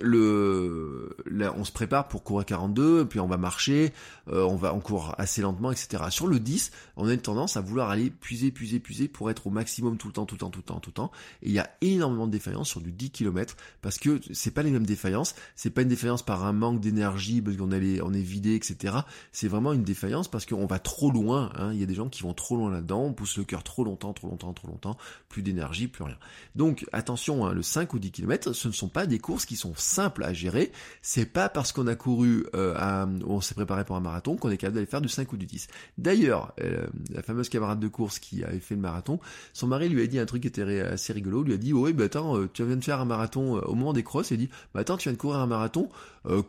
le, on se prépare pour courir 42, puis on va marcher, euh, on va on court assez lentement, etc. Sur le 10, on a une tendance à vouloir aller puiser, puiser, puiser pour être au maximum tout le temps, tout le temps, tout le temps, tout le temps. Et il y a énormément de défaillances sur du 10 km parce que c'est pas les mêmes défaillances. C'est pas une défaillance par un manque d'énergie parce qu'on est on est vidé, etc. C'est vraiment une défaillance parce qu'on va trop loin. Hein. Il y a des gens qui vont trop loin là-dedans, on pousse le cœur trop longtemps, trop longtemps, trop longtemps, plus d'énergie, plus rien. Donc attention, hein, le 5 ou 10 km, ce ne sont pas des courses qui sont simple à gérer. C'est pas parce qu'on a couru, euh, on s'est préparé pour un marathon qu'on est capable d'aller faire du 5 ou du 10. D'ailleurs, euh, la fameuse camarade de course qui avait fait le marathon, son mari lui a dit un truc qui était assez rigolo, lui a dit, oui, bah attends, euh, tu viens de faire un marathon au moment des crosses, il dit, bah attends, tu viens de courir un marathon,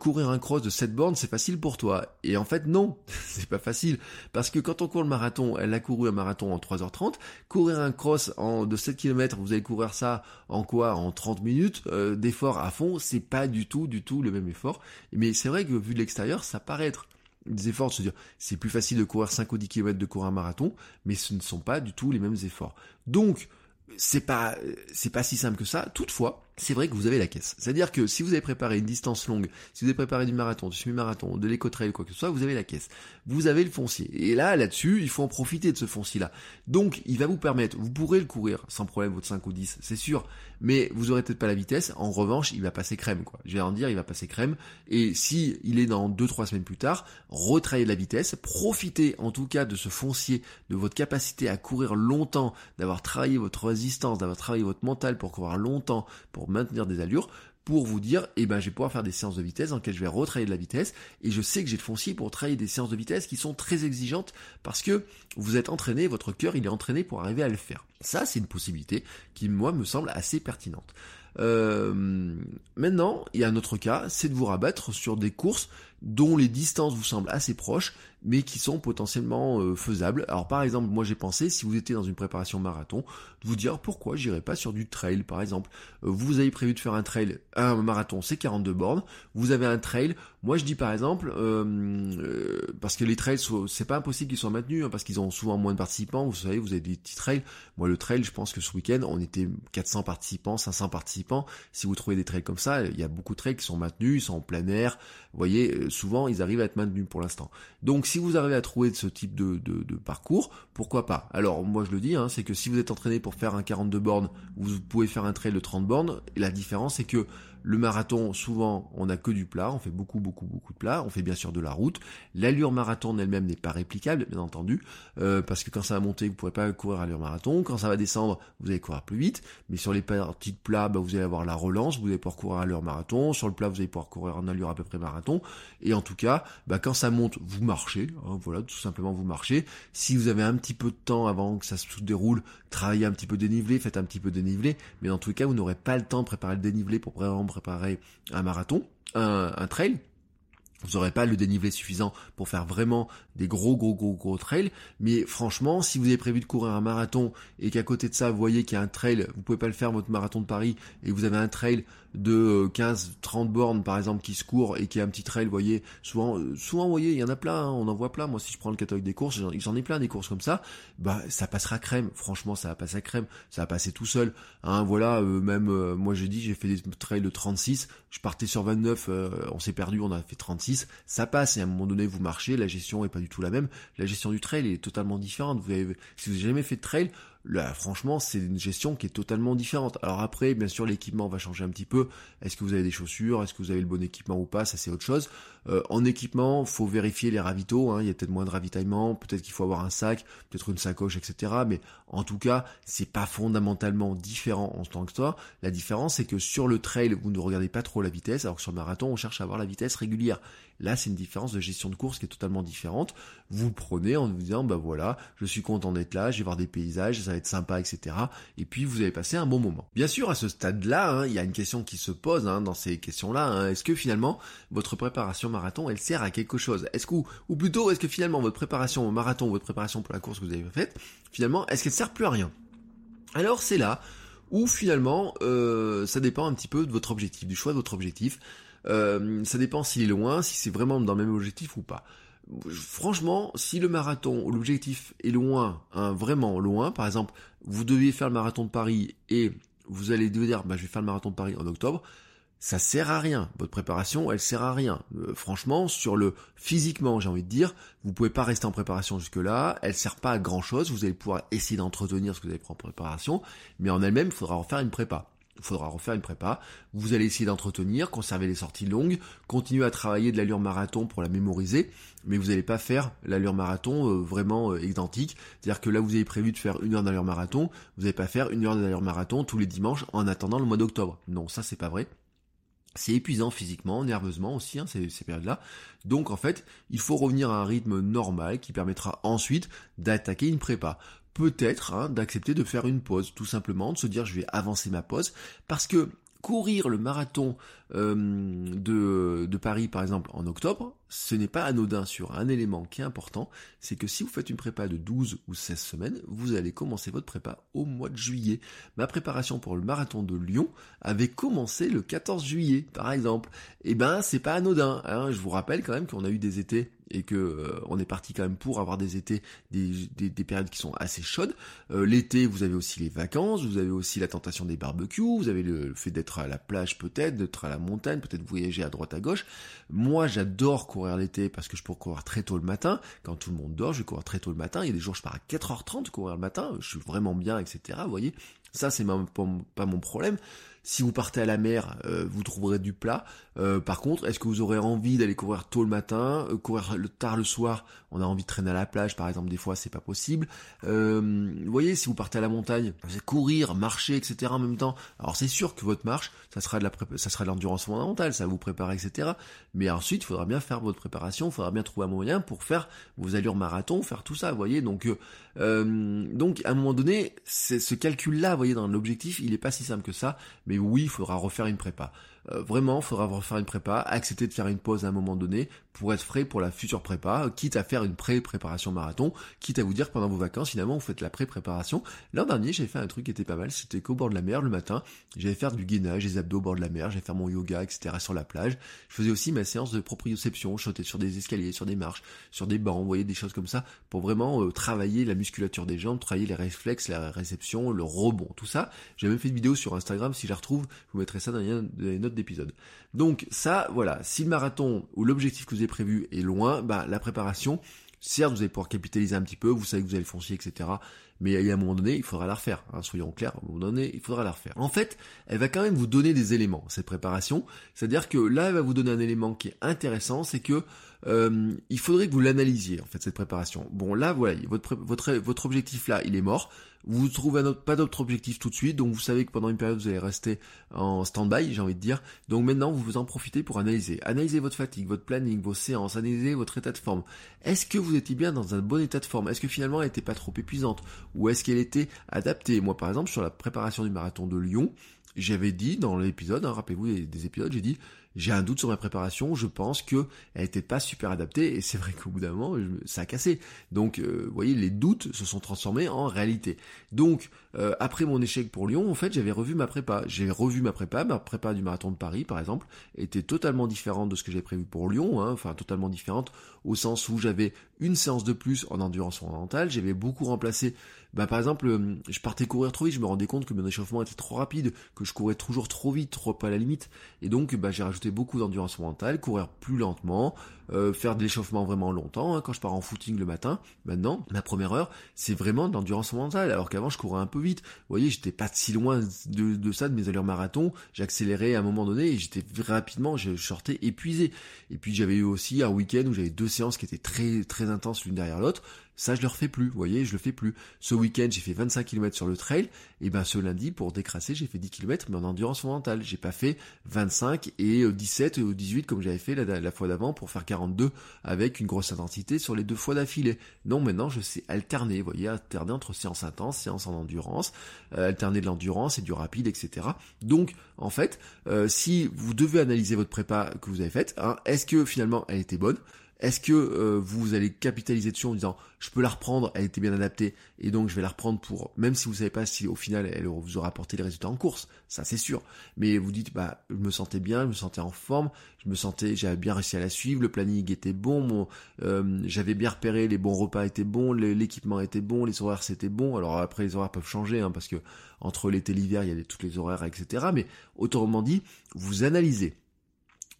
courir un cross de 7 bornes, c'est facile pour toi. Et en fait, non, c'est pas facile. Parce que quand on court le marathon, elle a couru un marathon en 3h30, courir un cross en, de 7 km, vous allez courir ça en quoi? En 30 minutes d'effort à fond, c'est pas du tout, du tout le même effort. Mais c'est vrai que vu de l'extérieur, ça paraît être des efforts de se dire c'est plus facile de courir 5 ou 10 km de courir un marathon, mais ce ne sont pas du tout les mêmes efforts. Donc, c'est pas, c'est pas si simple que ça. Toutefois, c'est vrai que vous avez la caisse. C'est-à-dire que si vous avez préparé une distance longue, si vous avez préparé du marathon, du semi-marathon, de l'éco-trail, quoi que ce soit, vous avez la caisse. Vous avez le foncier. Et là, là-dessus, il faut en profiter de ce foncier-là. Donc, il va vous permettre, vous pourrez le courir sans problème, votre 5 ou 10, c'est sûr, mais vous aurez peut-être pas la vitesse. En revanche, il va passer crème, quoi. Je vais en dire, il va passer crème. Et si il est dans 2-3 semaines plus tard, retravaillez la vitesse, profitez en tout cas de ce foncier, de votre capacité à courir longtemps, d'avoir travaillé votre résistance, d'avoir travaillé votre mental pour courir longtemps, maintenir des allures pour vous dire, eh ben, je vais pouvoir faire des séances de vitesse dans lesquelles je vais retravailler de la vitesse, et je sais que j'ai le foncier pour travailler des séances de vitesse qui sont très exigeantes parce que vous êtes entraîné, votre cœur, il est entraîné pour arriver à le faire. Ça, c'est une possibilité qui, moi, me semble assez pertinente. Euh, maintenant, il y a un autre cas, c'est de vous rabattre sur des courses dont les distances vous semblent assez proches, mais qui sont potentiellement euh, faisables. Alors par exemple, moi j'ai pensé, si vous étiez dans une préparation marathon, de vous dire pourquoi j'irai pas sur du trail par exemple. Euh, vous avez prévu de faire un trail, un marathon c'est 42 bornes, vous avez un trail, moi je dis par exemple, euh, parce que les trails, c'est pas impossible qu'ils soient maintenus, hein, parce qu'ils ont souvent moins de participants, vous savez, vous avez des petits trails. Moi le trail, je pense que ce week-end, on était 400 participants, 500 participants. Si vous trouvez des trails comme ça, il y a beaucoup de trails qui sont maintenus, ils sont en plein air, vous voyez, souvent ils arrivent à être maintenus pour l'instant. Donc si vous arrivez à trouver ce type de, parcours, pourquoi pas? Alors moi je le dis, hein, c'est que si vous êtes entraîné pour faire un 42 bornes, vous pouvez faire un trail de 30 bornes, la différence c'est que le marathon, souvent, on n'a que du plat, on fait beaucoup, beaucoup, beaucoup de plat, on fait bien sûr de la route. L'allure marathon elle-même n'est pas réplicable, bien entendu, euh, parce que quand ça va monter, vous ne pourrez pas courir à l'allure marathon, quand ça va descendre, vous allez courir plus vite, mais sur les parties de plat, bah, vous allez avoir la relance, vous allez pouvoir courir à l'allure marathon, sur le plat, vous allez pouvoir courir en allure à peu près marathon, et en tout cas, bah, quand ça monte, vous marchez, hein, voilà, tout simplement vous marchez. Si vous avez un petit peu de temps avant que ça se déroule, travaillez un petit peu dénivelé, faites un petit peu dénivelé, mais dans les cas, vous n'aurez pas le temps de préparer le dénivelé pour vraiment préparer un marathon, un, trail. Vous n'aurez pas le dénivelé suffisant pour faire vraiment des gros gros gros gros trails, mais franchement, si vous avez prévu de courir un marathon et qu'à côté de ça, vous voyez qu'il y a un trail, vous pouvez pas le faire votre marathon de Paris et vous avez un trail de 15, euh, 30 bornes par exemple qui se court et qui a un petit trail, vous voyez, souvent, euh, souvent, vous voyez, il y en a plein, hein, on en voit plein. Moi, si je prends le catalogue des courses, j'en ai plein des courses comme ça. Bah, ça passera crème. Franchement, ça va passer crème. Ça va passer tout seul. Hein, voilà, euh, même moi j'ai dit, j'ai fait des trails de 36. Je partais sur 29, on s'est perdu, on a fait 36. Ça passe. Et à un moment donné, vous marchez. La gestion est pas du tout la même. La gestion du trail est totalement différente. Vous avez, si vous n'avez jamais fait de trail, Là, franchement, c'est une gestion qui est totalement différente. Alors après, bien sûr, l'équipement va changer un petit peu. Est-ce que vous avez des chaussures? Est-ce que vous avez le bon équipement ou pas? Ça, c'est autre chose. Euh, en équipement, faut vérifier les ravitaux. Hein. Il y a peut-être moins de ravitaillement. Peut-être qu'il faut avoir un sac, peut-être une sacoche, etc. Mais en tout cas, c'est pas fondamentalement différent en tant que toi. La différence, c'est que sur le trail, vous ne regardez pas trop la vitesse, alors que sur le marathon, on cherche à avoir la vitesse régulière. Là, c'est une différence de gestion de course qui est totalement différente. Vous prenez en vous disant, bah voilà, je suis content d'être là, je vais voir des paysages, ça va être sympa, etc. Et puis, vous avez passé un bon moment. Bien sûr, à ce stade-là, hein, il y a une question qui se pose hein, dans ces questions-là. Hein. Est-ce que finalement, votre préparation marathon, elle sert à quelque chose? Est-ce que, ou plutôt, est-ce que finalement, votre préparation au marathon, votre préparation pour la course que vous avez faite, finalement, est-ce qu'elle sert plus à rien? Alors, c'est là où finalement, euh, ça dépend un petit peu de votre objectif, du choix de votre objectif. Euh, ça dépend s'il est loin, si c'est vraiment dans le même objectif ou pas. Franchement, si le marathon ou l'objectif est loin, hein, vraiment loin, par exemple, vous deviez faire le marathon de Paris et vous allez dire, bah, je vais faire le marathon de Paris en octobre, ça sert à rien. Votre préparation, elle sert à rien. Euh, franchement, sur le physiquement, j'ai envie de dire, vous pouvez pas rester en préparation jusque là. Elle sert pas à grand chose. Vous allez pouvoir essayer d'entretenir ce que vous avez pris en préparation, mais en elle-même, il faudra refaire une prépa il faudra refaire une prépa. Vous allez essayer d'entretenir, conserver les sorties longues, continuer à travailler de l'allure marathon pour la mémoriser, mais vous n'allez pas faire l'allure marathon euh, vraiment euh, identique. C'est-à-dire que là, vous avez prévu de faire une heure d'allure marathon, vous n'allez pas faire une heure d'allure marathon tous les dimanches en attendant le mois d'octobre. Non, ça c'est pas vrai. C'est épuisant physiquement, nerveusement aussi, hein, ces, ces périodes-là. Donc en fait, il faut revenir à un rythme normal qui permettra ensuite d'attaquer une prépa peut-être hein, d'accepter de faire une pause, tout simplement, de se dire je vais avancer ma pause, parce que courir le marathon de, de Paris par exemple en octobre, ce n'est pas anodin sur un élément qui est important, c'est que si vous faites une prépa de 12 ou 16 semaines, vous allez commencer votre prépa au mois de juillet. Ma préparation pour le marathon de Lyon avait commencé le 14 juillet, par exemple. Et eh ben, c'est pas anodin. Hein. Je vous rappelle quand même qu'on a eu des étés et que euh, on est parti quand même pour avoir des étés, des, des, périodes qui sont assez chaudes. Euh, l'été, vous avez aussi les vacances, vous avez aussi la tentation des barbecues, vous avez le, fait d'être à la plage peut-être, d'être à la montagne, peut-être voyager à droite à gauche. Moi, j'adore courir l'été parce que je peux courir très tôt le matin. Quand tout le monde dort, je vais courir très tôt le matin. Il y a des jours, je pars à 4h30 courir le matin. Je suis vraiment bien, etc. Vous voyez, ça, c'est pas mon problème. Si vous partez à la mer, euh, vous trouverez du plat. Euh, par contre, est-ce que vous aurez envie d'aller courir tôt le matin, euh, courir le tard le soir? On a envie de traîner à la plage, par exemple, des fois, c'est pas possible. vous voyez, si vous partez à la montagne, vous courir, marcher, etc. en même temps. Alors c'est sûr que votre marche, ça sera de la ça sera de l'endurance fondamentale, ça vous préparer, etc. Mais ensuite, il faudra bien faire votre préparation, il faudra bien trouver un moyen pour faire vos allures marathon, faire tout ça. Vous voyez, donc donc à un moment donné, ce calcul-là, vous voyez, dans l'objectif, il est pas si simple que ça, mais oui, il faudra refaire une prépa. Euh, vraiment, faudra refaire une prépa, accepter de faire une pause à un moment donné pour être frais pour la future prépa, quitte à faire une pré-préparation marathon, quitte à vous dire pendant vos vacances, finalement, vous faites la pré-préparation. L'an dernier, j'ai fait un truc qui était pas mal, c'était qu'au bord de la mer, le matin, j'allais faire du gainage, des abdos au bord de la mer, j'allais faire mon yoga, etc. sur la plage. Je faisais aussi ma séance de proprioception, je sautais sur des escaliers, sur des marches, sur des bancs, vous voyez, des choses comme ça, pour vraiment euh, travailler la musculature des jambes, travailler les réflexes, la réception, le rebond, tout ça. J'ai même fait une vidéo sur Instagram, si je la retrouve, je vous mettrai ça dans les notes Donc ça, voilà, si le marathon ou l'objectif que vous avez prévu est loin, bah, la préparation, certes, vous allez pouvoir capitaliser un petit peu, vous savez que vous allez foncier, etc. Mais à un moment donné, il faudra la refaire. Hein, soyons clairs, à un moment donné, il faudra la refaire. En fait, elle va quand même vous donner des éléments, cette préparation. C'est-à-dire que là, elle va vous donner un élément qui est intéressant, c'est que euh, il faudrait que vous l'analysiez en fait cette préparation. Bon là voilà, votre votre votre objectif là, il est mort. Vous trouvez pas d'autre objectif tout de suite, donc vous savez que pendant une période vous allez rester en stand-by, j'ai envie de dire. Donc maintenant vous en profitez pour analyser, analyser votre fatigue, votre planning, vos séances, analyser votre état de forme. Est-ce que vous étiez bien dans un bon état de forme? Est-ce que finalement elle n'était pas trop épuisante? Ou est-ce qu'elle était adaptée? Moi par exemple sur la préparation du marathon de Lyon, j'avais dit dans l'épisode, hein, rappelez-vous des épisodes, j'ai dit j'ai un doute sur ma préparation, je pense que elle était pas super adaptée et c'est vrai qu'au bout d'un moment ça a cassé. Donc euh, vous voyez les doutes se sont transformés en réalité. Donc euh, après mon échec pour Lyon, en fait j'avais revu ma prépa. J'ai revu ma prépa, ma prépa du marathon de Paris par exemple était totalement différente de ce que j'avais prévu pour Lyon, hein, enfin totalement différente au sens où j'avais une séance de plus en endurance fondamentale, j'avais beaucoup remplacé bah par exemple, euh, je partais courir trop vite, je me rendais compte que mon échauffement était trop rapide, que je courais toujours trop vite, trop à la limite, et donc bah, j'ai rajouté beaucoup d'endurance mentale, courir plus lentement, euh, faire de l'échauffement vraiment longtemps. Hein, quand je pars en footing le matin, maintenant, ma première heure, c'est vraiment de l'endurance mentale, alors qu'avant je courais un peu vite. Vous voyez, j'étais pas si loin de, de ça, de mes allures marathon, j'accélérais à un moment donné et j'étais rapidement, je sortais épuisé. Et puis j'avais eu aussi un week-end où j'avais deux séances qui étaient très très intenses l'une derrière l'autre. Ça, je le refais plus, vous voyez, je le fais plus. Ce week-end, j'ai fait 25 km sur le trail, et ben ce lundi, pour décrasser, j'ai fait 10 km, mais en endurance fondamentale. J'ai pas fait 25 et 17 ou 18 comme j'avais fait la, fois d'avant pour faire 42 avec une grosse intensité sur les deux fois d'affilée. Non, maintenant, je sais alterner, vous voyez, alterner entre séances intenses, séances en endurance, euh, alterner de l'endurance et du rapide, etc. Donc, en fait, euh, si vous devez analyser votre prépa que vous avez faite, hein, est-ce que finalement elle était bonne? Est-ce que euh, vous allez capitaliser dessus en disant je peux la reprendre, elle était bien adaptée et donc je vais la reprendre pour même si vous savez pas si au final elle vous aura apporté les résultats en course, ça c'est sûr. Mais vous dites bah je me sentais bien, je me sentais en forme, je me sentais j'avais bien réussi à la suivre, le planning était bon, euh, j'avais bien repéré les bons repas étaient bons, l'équipement était bon, les horaires c'était bon. Alors après les horaires peuvent changer hein, parce que entre l'été et l'hiver il y a toutes les horaires etc. Mais autrement dit vous analysez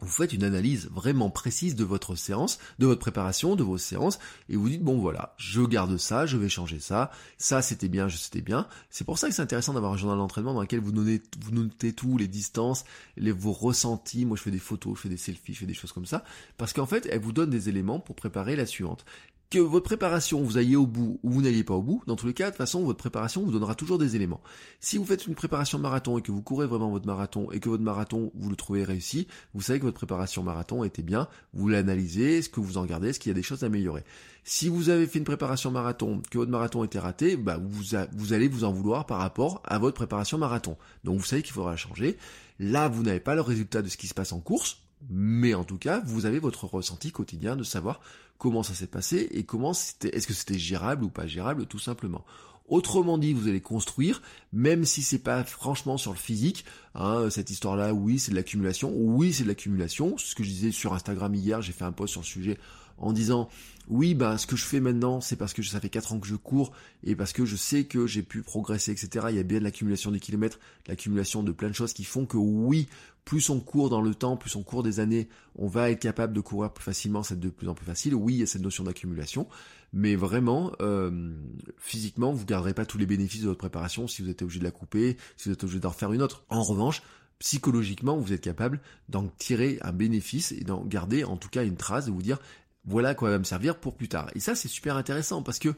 vous faites une analyse vraiment précise de votre séance, de votre préparation, de vos séances, et vous dites, bon voilà, je garde ça, je vais changer ça, ça c'était bien, je c'était bien. C'est pour ça que c'est intéressant d'avoir un journal d'entraînement dans lequel vous notez, vous notez tout, les distances, vos ressentis, moi je fais des photos, je fais des selfies, je fais des choses comme ça, parce qu'en fait, elle vous donne des éléments pour préparer la suivante. Que votre préparation, vous ayez au bout ou vous n'ayez pas au bout, dans tous les cas, de toute façon, votre préparation vous donnera toujours des éléments. Si vous faites une préparation marathon et que vous courez vraiment votre marathon et que votre marathon, vous le trouvez réussi, vous savez que votre préparation marathon était bien, vous l'analysez, ce que vous en gardez, est-ce qu'il y a des choses à améliorer? Si vous avez fait une préparation marathon, que votre marathon était raté, bah vous, vous allez vous en vouloir par rapport à votre préparation marathon. Donc vous savez qu'il faudra changer. Là, vous n'avez pas le résultat de ce qui se passe en course, mais en tout cas, vous avez votre ressenti quotidien de savoir comment ça s'est passé et comment c'était, est-ce que c'était gérable ou pas gérable, tout simplement. Autrement dit, vous allez construire, même si c'est pas franchement sur le physique, hein, cette histoire-là, oui, c'est de l'accumulation, oui, c'est de l'accumulation. Ce que je disais sur Instagram hier, j'ai fait un post sur le sujet en disant oui bah ce que je fais maintenant c'est parce que ça fait 4 ans que je cours et parce que je sais que j'ai pu progresser etc il y a bien de l'accumulation des kilomètres l'accumulation de plein de choses qui font que oui plus on court dans le temps plus on court des années on va être capable de courir plus facilement c'est de plus en plus facile. Oui il y a cette notion d'accumulation mais vraiment euh, physiquement vous garderez pas tous les bénéfices de votre préparation si vous êtes obligé de la couper si vous êtes obligé d'en refaire une autre. En revanche psychologiquement, vous êtes capable d'en tirer un bénéfice et d'en garder en tout cas une trace, de vous dire voilà quoi va me servir pour plus tard. Et ça c'est super intéressant parce que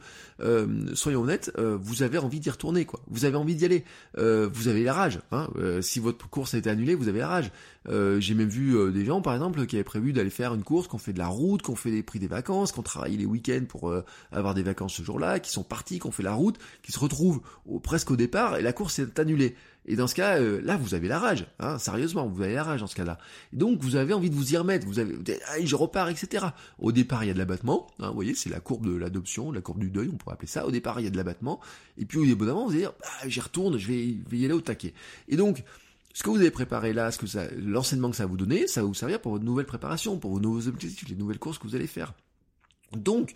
euh, soyons honnêtes, euh, vous avez envie d'y retourner quoi. Vous avez envie d'y aller. Euh, vous avez la rage. Hein. si votre course a été annulée, vous avez la rage. J'ai même vu des gens par exemple qui avaient prévu d'aller faire une course, qu'on fait de la route, qu'on fait des prix des vacances, qu'on travaille les week-ends pour avoir des vacances ce jour-là, qui sont partis, qu'on fait la route, qui se retrouvent presque au départ et la course est annulée. Et dans ce cas, euh, là, vous avez la rage, hein, sérieusement, vous avez la rage dans ce cas-là. Donc, vous avez envie de vous y remettre, vous avez, allez, je repars, etc. Au départ, il y a de l'abattement, hein, vous voyez, c'est la courbe de l'adoption, la courbe du deuil, on pourrait appeler ça. Au départ, il y a de l'abattement, et puis au bout d'un moment, vous allez dire, bah, j'y retourne, je vais, vais y aller au taquet. Et donc, ce que vous avez préparé là, ce que ça, l'enseignement que ça va vous donner, ça va vous servir pour votre nouvelle préparation, pour vos nouveaux objectifs, les nouvelles courses que vous allez faire. Donc,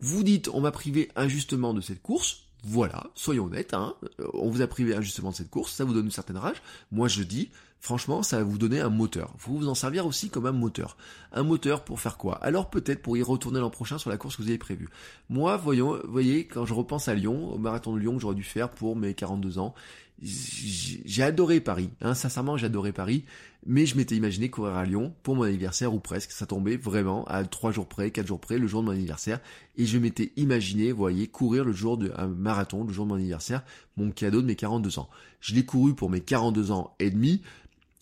vous dites, on m'a privé injustement de cette course, voilà, soyons honnêtes, hein, on vous a privé injustement de cette course, ça vous donne une certaine rage. Moi je dis, franchement, ça va vous donner un moteur. Vous vous en servir aussi comme un moteur. Un moteur pour faire quoi? Alors peut-être pour y retourner l'an prochain sur la course que vous avez prévue. Moi, voyons, voyez, quand je repense à Lyon, au marathon de Lyon que j'aurais dû faire pour mes 42 ans, j'ai adoré Paris, hein, sincèrement j'ai adoré Paris, mais je m'étais imaginé courir à Lyon pour mon anniversaire ou presque, ça tombait vraiment à trois jours près, quatre jours près, le jour de mon anniversaire, et je m'étais imaginé, vous voyez, courir le jour de un marathon, le jour de mon anniversaire, mon cadeau de mes 42 ans. Je l'ai couru pour mes 42 ans et demi,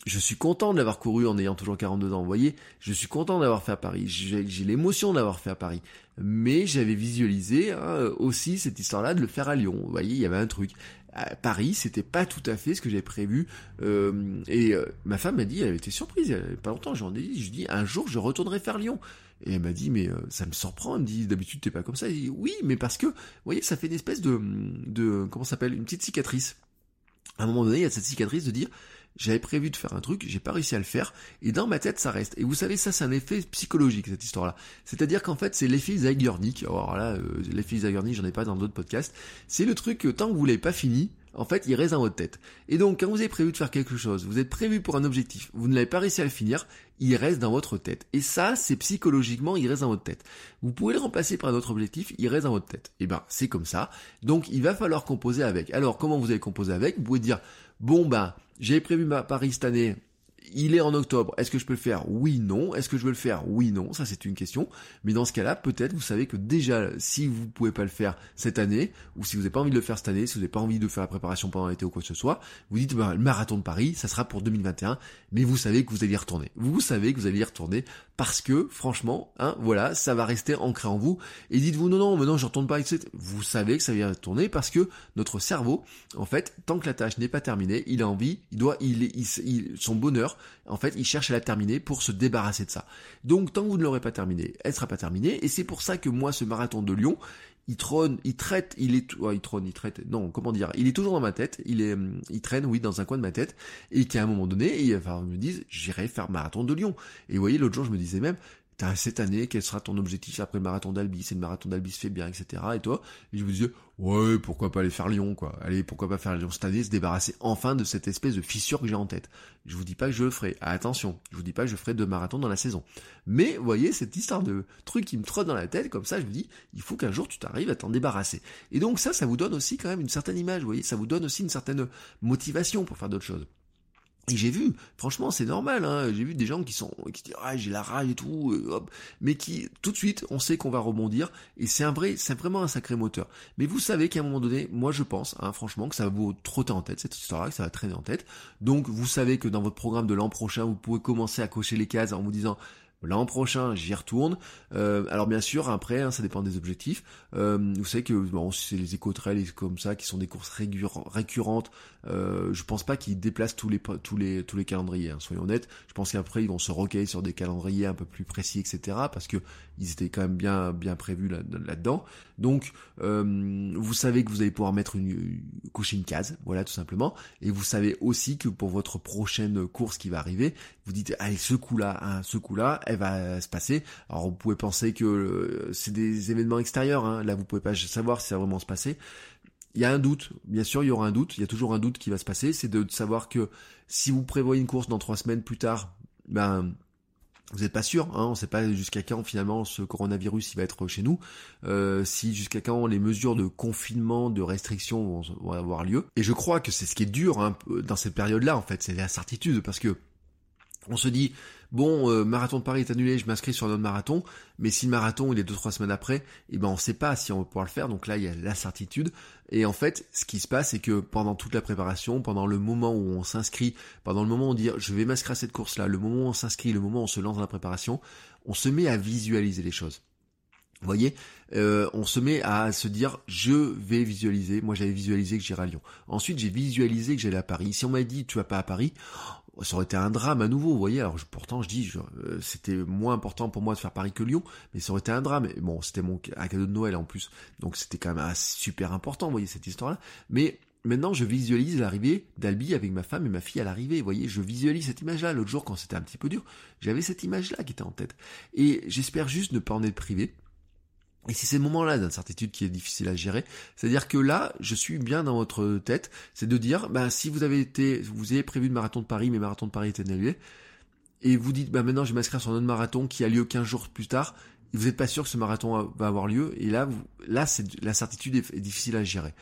je suis content de l'avoir couru en ayant toujours 42 ans, vous voyez, je suis content d'avoir fait à Paris, j'ai l'émotion d'avoir fait à Paris, mais j'avais visualisé hein, aussi cette histoire-là de le faire à Lyon, vous voyez, il y avait un truc. À Paris, c'était pas tout à fait ce que j'avais prévu, euh, et euh, ma femme m'a dit, elle avait été surprise, il pas longtemps, j'en ai dit, je dis, un jour je retournerai faire Lyon. Et elle m'a dit, mais euh, ça me surprend. Elle me dit, d'habitude, t'es pas comme ça. Dit, oui, mais parce que, vous voyez, ça fait une espèce de, de comment s'appelle, une petite cicatrice. À un moment donné, il y a cette cicatrice de dire, j'avais prévu de faire un truc, j'ai pas réussi à le faire, et dans ma tête ça reste. Et vous savez, ça c'est un effet psychologique cette histoire-là. C'est-à-dire qu'en fait c'est l'effet Zeigarnik. Alors là, euh, l'effet Zeigarnik, j'en ai pas dans d'autres podcasts. C'est le truc que tant que vous l'avez pas fini, en fait, il reste dans votre tête. Et donc, quand vous avez prévu de faire quelque chose, vous êtes prévu pour un objectif, vous ne l'avez pas réussi à le finir, il reste dans votre tête. Et ça, c'est psychologiquement, il reste dans votre tête. Vous pouvez le remplacer par un autre objectif, il reste dans votre tête. Et eh ben, c'est comme ça. Donc, il va falloir composer avec. Alors, comment vous allez composer avec? Vous pouvez dire, bon ben, j'avais prévu ma Paris cette année, il est en octobre, est-ce que je peux le faire? Oui, non. Est-ce que je veux le faire? Oui, non. Ça, c'est une question. Mais dans ce cas-là, peut-être, vous savez que déjà, si vous pouvez pas le faire cette année, ou si vous n'avez pas envie de le faire cette année, si vous n'avez pas envie de faire la préparation pendant l'été ou quoi que ce soit, vous dites, bah, le marathon de Paris, ça sera pour 2021, mais vous savez que vous allez y retourner. Vous savez que vous allez y retourner parce que, franchement, hein, voilà, ça va rester ancré en vous. Et dites-vous, non, non, mais non, je retourne pas, etc. Vous savez que ça va y retourner parce que notre cerveau, en fait, tant que la tâche n'est pas terminée, il a envie, il doit, il, il, son bonheur, en fait, il cherche à la terminer pour se débarrasser de ça. Donc, tant que vous ne l'aurez pas terminé, elle sera pas terminée. Et c'est pour ça que moi, ce marathon de Lyon, il trône, il traite, il est, il trône, il traite, non, comment dire, il est toujours dans ma tête, il est, il traîne, oui, dans un coin de ma tête, et qu'à un moment donné, il falloir me dise, j'irai faire marathon de Lyon. Et vous voyez, l'autre jour, je me disais même, cette année, quel sera ton objectif après le marathon d'Albi? C'est le marathon d'Albi se fait bien, etc. Et toi? Et je me disais, ouais, pourquoi pas aller faire Lyon, quoi. Allez, pourquoi pas faire Lyon cette année, se débarrasser enfin de cette espèce de fissure que j'ai en tête. Je vous dis pas que je le ferai. attention, je vous dis pas que je ferai deux marathons dans la saison. Mais, vous voyez, cette histoire de truc qui me trotte dans la tête, comme ça, je me dis, il faut qu'un jour tu t'arrives à t'en débarrasser. Et donc ça, ça vous donne aussi quand même une certaine image, vous voyez, ça vous donne aussi une certaine motivation pour faire d'autres choses. Et j'ai vu, franchement, c'est normal, hein, j'ai vu des gens qui sont, qui disent, ah, j'ai la rage et tout, hop, mais qui, tout de suite, on sait qu'on va rebondir, et c'est un vrai, c'est vraiment un sacré moteur. Mais vous savez qu'à un moment donné, moi je pense, hein, franchement, que ça va vous trotter en tête, cette histoire-là, que ça va traîner en tête. Donc, vous savez que dans votre programme de l'an prochain, vous pouvez commencer à cocher les cases en vous disant, L'an prochain, j'y retourne. Euh, alors bien sûr, après, hein, ça dépend des objectifs. Euh, vous savez que bon, c'est les éco-trails comme ça qui sont des courses récurrentes. Euh, je pense pas qu'ils déplacent tous les tous les tous les calendriers. Hein, soyons honnêtes. Je pense qu'après ils vont se recueillir sur des calendriers un peu plus précis, etc. Parce que ils étaient quand même bien bien prévus là-dedans. Donc euh, vous savez que vous allez pouvoir mettre une, coucher une case, voilà tout simplement. Et vous savez aussi que pour votre prochaine course qui va arriver, vous dites allez ce coup-là, hein, ce coup-là, elle va se passer. Alors vous pouvez penser que euh, c'est des événements extérieurs. Hein. Là vous pouvez pas savoir si ça va vraiment se passer. Il y a un doute, bien sûr, il y aura un doute. Il y a toujours un doute qui va se passer. C'est de savoir que si vous prévoyez une course dans trois semaines plus tard, ben vous n'êtes pas sûr, hein, on ne sait pas jusqu'à quand finalement ce coronavirus il va être chez nous, euh, si jusqu'à quand les mesures de confinement, de restriction vont, avoir lieu. Et je crois que c'est ce qui est dur hein, dans cette période-là en fait, c'est l'incertitude parce que on se dit bon euh, marathon de Paris est annulé, je m'inscris sur un autre marathon, mais si le marathon il est deux trois semaines après, eh ben on sait pas si on va pouvoir le faire, donc là il y a l'incertitude. Et en fait, ce qui se passe, c'est que pendant toute la préparation, pendant le moment où on s'inscrit, pendant le moment où on dit je vais m'inscrire à cette course-là, le moment où on s'inscrit, le moment où on se lance dans la préparation, on se met à visualiser les choses. Vous voyez, euh, on se met à se dire je vais visualiser. Moi j'avais visualisé que j'irai à Lyon. Ensuite j'ai visualisé que j'allais à Paris. Si on m'a dit tu vas pas à Paris, ça aurait été un drame à nouveau, vous voyez. Alors pourtant, je dis, euh, c'était moins important pour moi de faire Paris que Lyon, mais ça aurait été un drame. Bon, c'était mon un cadeau de Noël en plus, donc c'était quand même super important, vous voyez cette histoire-là. Mais maintenant, je visualise l'arrivée d'Albi avec ma femme et ma fille à l'arrivée. Vous voyez, je visualise cette image-là. L'autre jour, quand c'était un petit peu dur, j'avais cette image-là qui était en tête. Et j'espère juste ne pas en être privé. Et c'est ces moments-là d'incertitude qui est difficile à gérer. C'est-à-dire que là, je suis bien dans votre tête, c'est de dire, bah, si vous avez été, vous avez prévu le marathon de Paris, mais le marathon de Paris est annulé, et vous dites, bah, maintenant, je vais m'inscrire sur un autre marathon qui a lieu 15 jours plus tard, vous n'êtes pas sûr que ce marathon va avoir lieu, et là, vous, là, c'est, l'incertitude est difficile à gérer.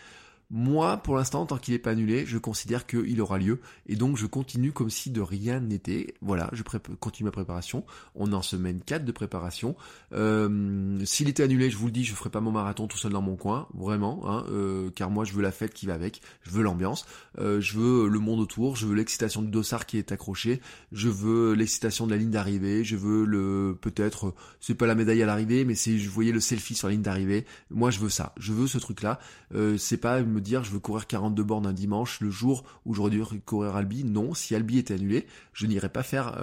Moi, pour l'instant, tant qu'il n'est pas annulé, je considère qu'il aura lieu. Et donc, je continue comme si de rien n'était. Voilà, je continue ma préparation. On est en semaine 4 de préparation. Euh, S'il était annulé, je vous le dis, je ferai pas mon marathon tout seul dans mon coin. Vraiment. Hein, euh, car moi, je veux la fête qui va avec. Je veux l'ambiance. Euh, je veux le monde autour. Je veux l'excitation du dossard qui est accroché. Je veux l'excitation de la ligne d'arrivée. Je veux le... Peut-être, c'est pas la médaille à l'arrivée, mais c'est, je voyais le selfie sur la ligne d'arrivée. Moi, je veux ça. Je veux ce truc-là. Euh, c'est pas dire je veux courir 42 bornes un dimanche le jour où j'aurais dû courir Albi. Non, si Albi était annulé, je n'irais pas faire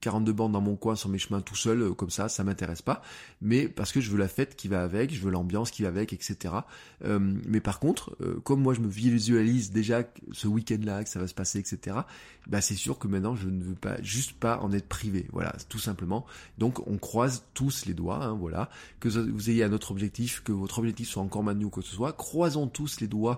42 euh, bornes dans mon coin sur mes chemins tout seul euh, comme ça, ça m'intéresse pas. Mais parce que je veux la fête qui va avec, je veux l'ambiance qui va avec, etc. Euh, mais par contre, comme moi je me visualise déjà ce week-end-là que ça va se passer, etc. Bah c'est sûr que maintenant je ne veux pas juste pas en être privé. Voilà, tout simplement. Donc on croise tous les doigts, hein, voilà. Que vous ayez un autre objectif, que votre objectif soit encore maintenu ou quoi que ce soit, croisons tous les doigts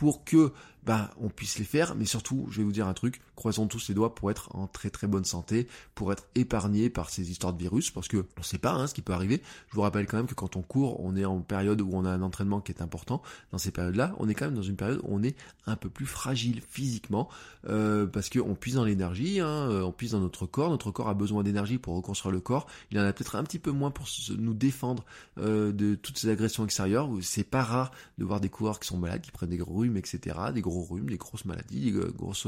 pour que bah, on puisse les faire, mais surtout, je vais vous dire un truc, croisons tous les doigts pour être en très très bonne santé, pour être épargné par ces histoires de virus, parce que on sait pas hein, ce qui peut arriver. Je vous rappelle quand même que quand on court, on est en période où on a un entraînement qui est important. Dans ces périodes-là, on est quand même dans une période où on est un peu plus fragile physiquement, euh, parce qu'on puise dans l'énergie, hein, euh, on puise dans notre corps. Notre corps a besoin d'énergie pour reconstruire le corps. Il en a peut-être un petit peu moins pour nous défendre euh, de toutes ces agressions extérieures. C'est pas rare de voir des coureurs qui sont malades, qui prennent des gros etc., des gros rhumes, des grosses maladies, des grosses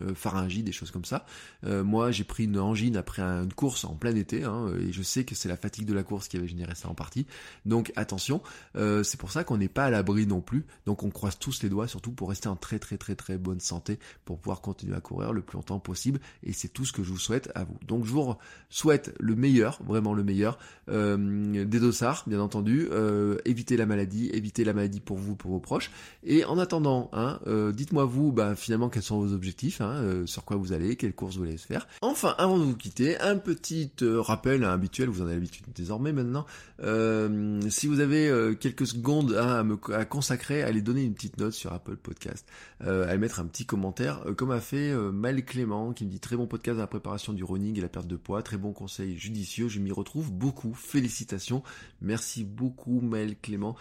euh, pharyngites, des choses comme ça. Euh, moi, j'ai pris une angine après une course en plein été, hein, et je sais que c'est la fatigue de la course qui avait généré ça en partie. Donc attention, euh, c'est pour ça qu'on n'est pas à l'abri non plus. Donc on croise tous les doigts, surtout pour rester en très très très très bonne santé, pour pouvoir continuer à courir le plus longtemps possible. Et c'est tout ce que je vous souhaite à vous. Donc je vous souhaite le meilleur, vraiment le meilleur, des dossards, bien entendu. évitez la maladie, évitez la maladie pour vous, pour vos proches. Et en attendant, hein, dites-moi vous, bah, finalement quels sont vos objectifs. Hein, euh, sur quoi vous allez, quelle course vous allez se faire. Enfin, avant de vous quitter, un petit euh, rappel habituel, vous en avez l'habitude désormais maintenant. Euh, si vous avez quelques secondes à, me, à consacrer, allez donner une petite note sur Apple Podcast, allez mettre un petit commentaire, comme a fait Mal Clément, qui me dit très bon podcast dans la préparation du running et la perte de poids, très bon conseil judicieux, je m'y retrouve beaucoup, félicitations, merci beaucoup Mal Clément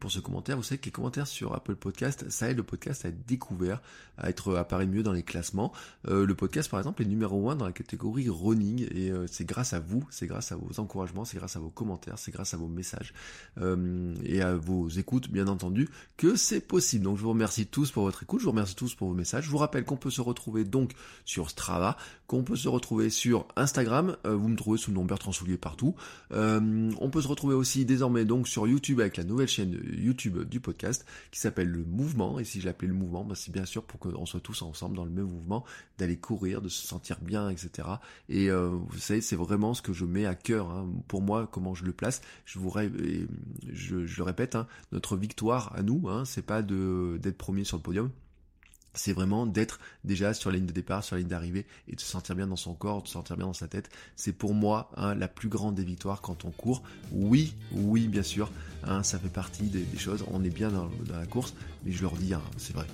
pour ce commentaire. Vous savez que les commentaires sur Apple Podcast ça aide le podcast à être découvert, à être apparaître mieux dans les classements. Euh, le podcast, par exemple, est numéro 1 dans la catégorie running et euh, c'est grâce à vous, c'est grâce à vos encouragements, c'est grâce à vos commentaires, c'est grâce à vos messages euh, et à vos écoutes, bien entendu, que c'est possible. Donc je vous remercie tous pour votre écoute, je vous remercie tous pour vos messages. Je vous rappelle qu'on peut se retrouver donc sur Strava, qu'on peut se retrouver sur Instagram, vous me trouvez sous le nom Bertrand Soulier partout. on peut se retrouver aussi désormais donc sur YouTube avec la nouvelle chaîne YouTube du podcast qui s'appelle Le Mouvement. Et si je l'appelais Le Mouvement, bah, c'est bien sûr pour qu'on soit tous ensemble dans le même mouvement, d'aller courir, de se sentir bien, etc. Et euh, vous savez, c'est vraiment ce que je mets à cœur. Hein. Pour moi, comment je le place, je vous je, je, le répète, hein, notre victoire à nous, hein, c'est pas d'être premier sur le podium, c'est vraiment d'être déjà sur la ligne de départ, sur la ligne d'arrivée et de se sentir bien dans son corps, de se sentir bien dans sa tête. C'est pour moi hein, la plus grande des victoires quand on court. Oui, oui, bien sûr, hein, ça fait partie des, choses. On est bien dans, la course, mais je leur dis, hein, c'est vrai.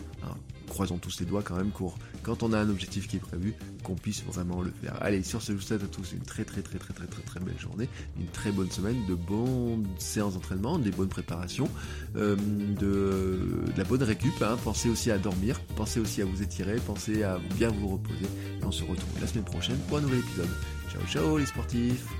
Croisons tous les doigts quand même pour quand on a un objectif qui est prévu, qu'on puisse vraiment le faire. Allez, sur ce, je vous souhaite à tous une très très très très très très très belle journée, une très bonne semaine, de bonnes séances d'entraînement, des bonnes préparations, euh, de, la bonne récup. Pensez aussi à dormir, pensez aussi à vous étirer, pensez à bien vous reposer. Et on se retrouve la semaine prochaine pour un nouvel épisode. Ciao ciao les sportifs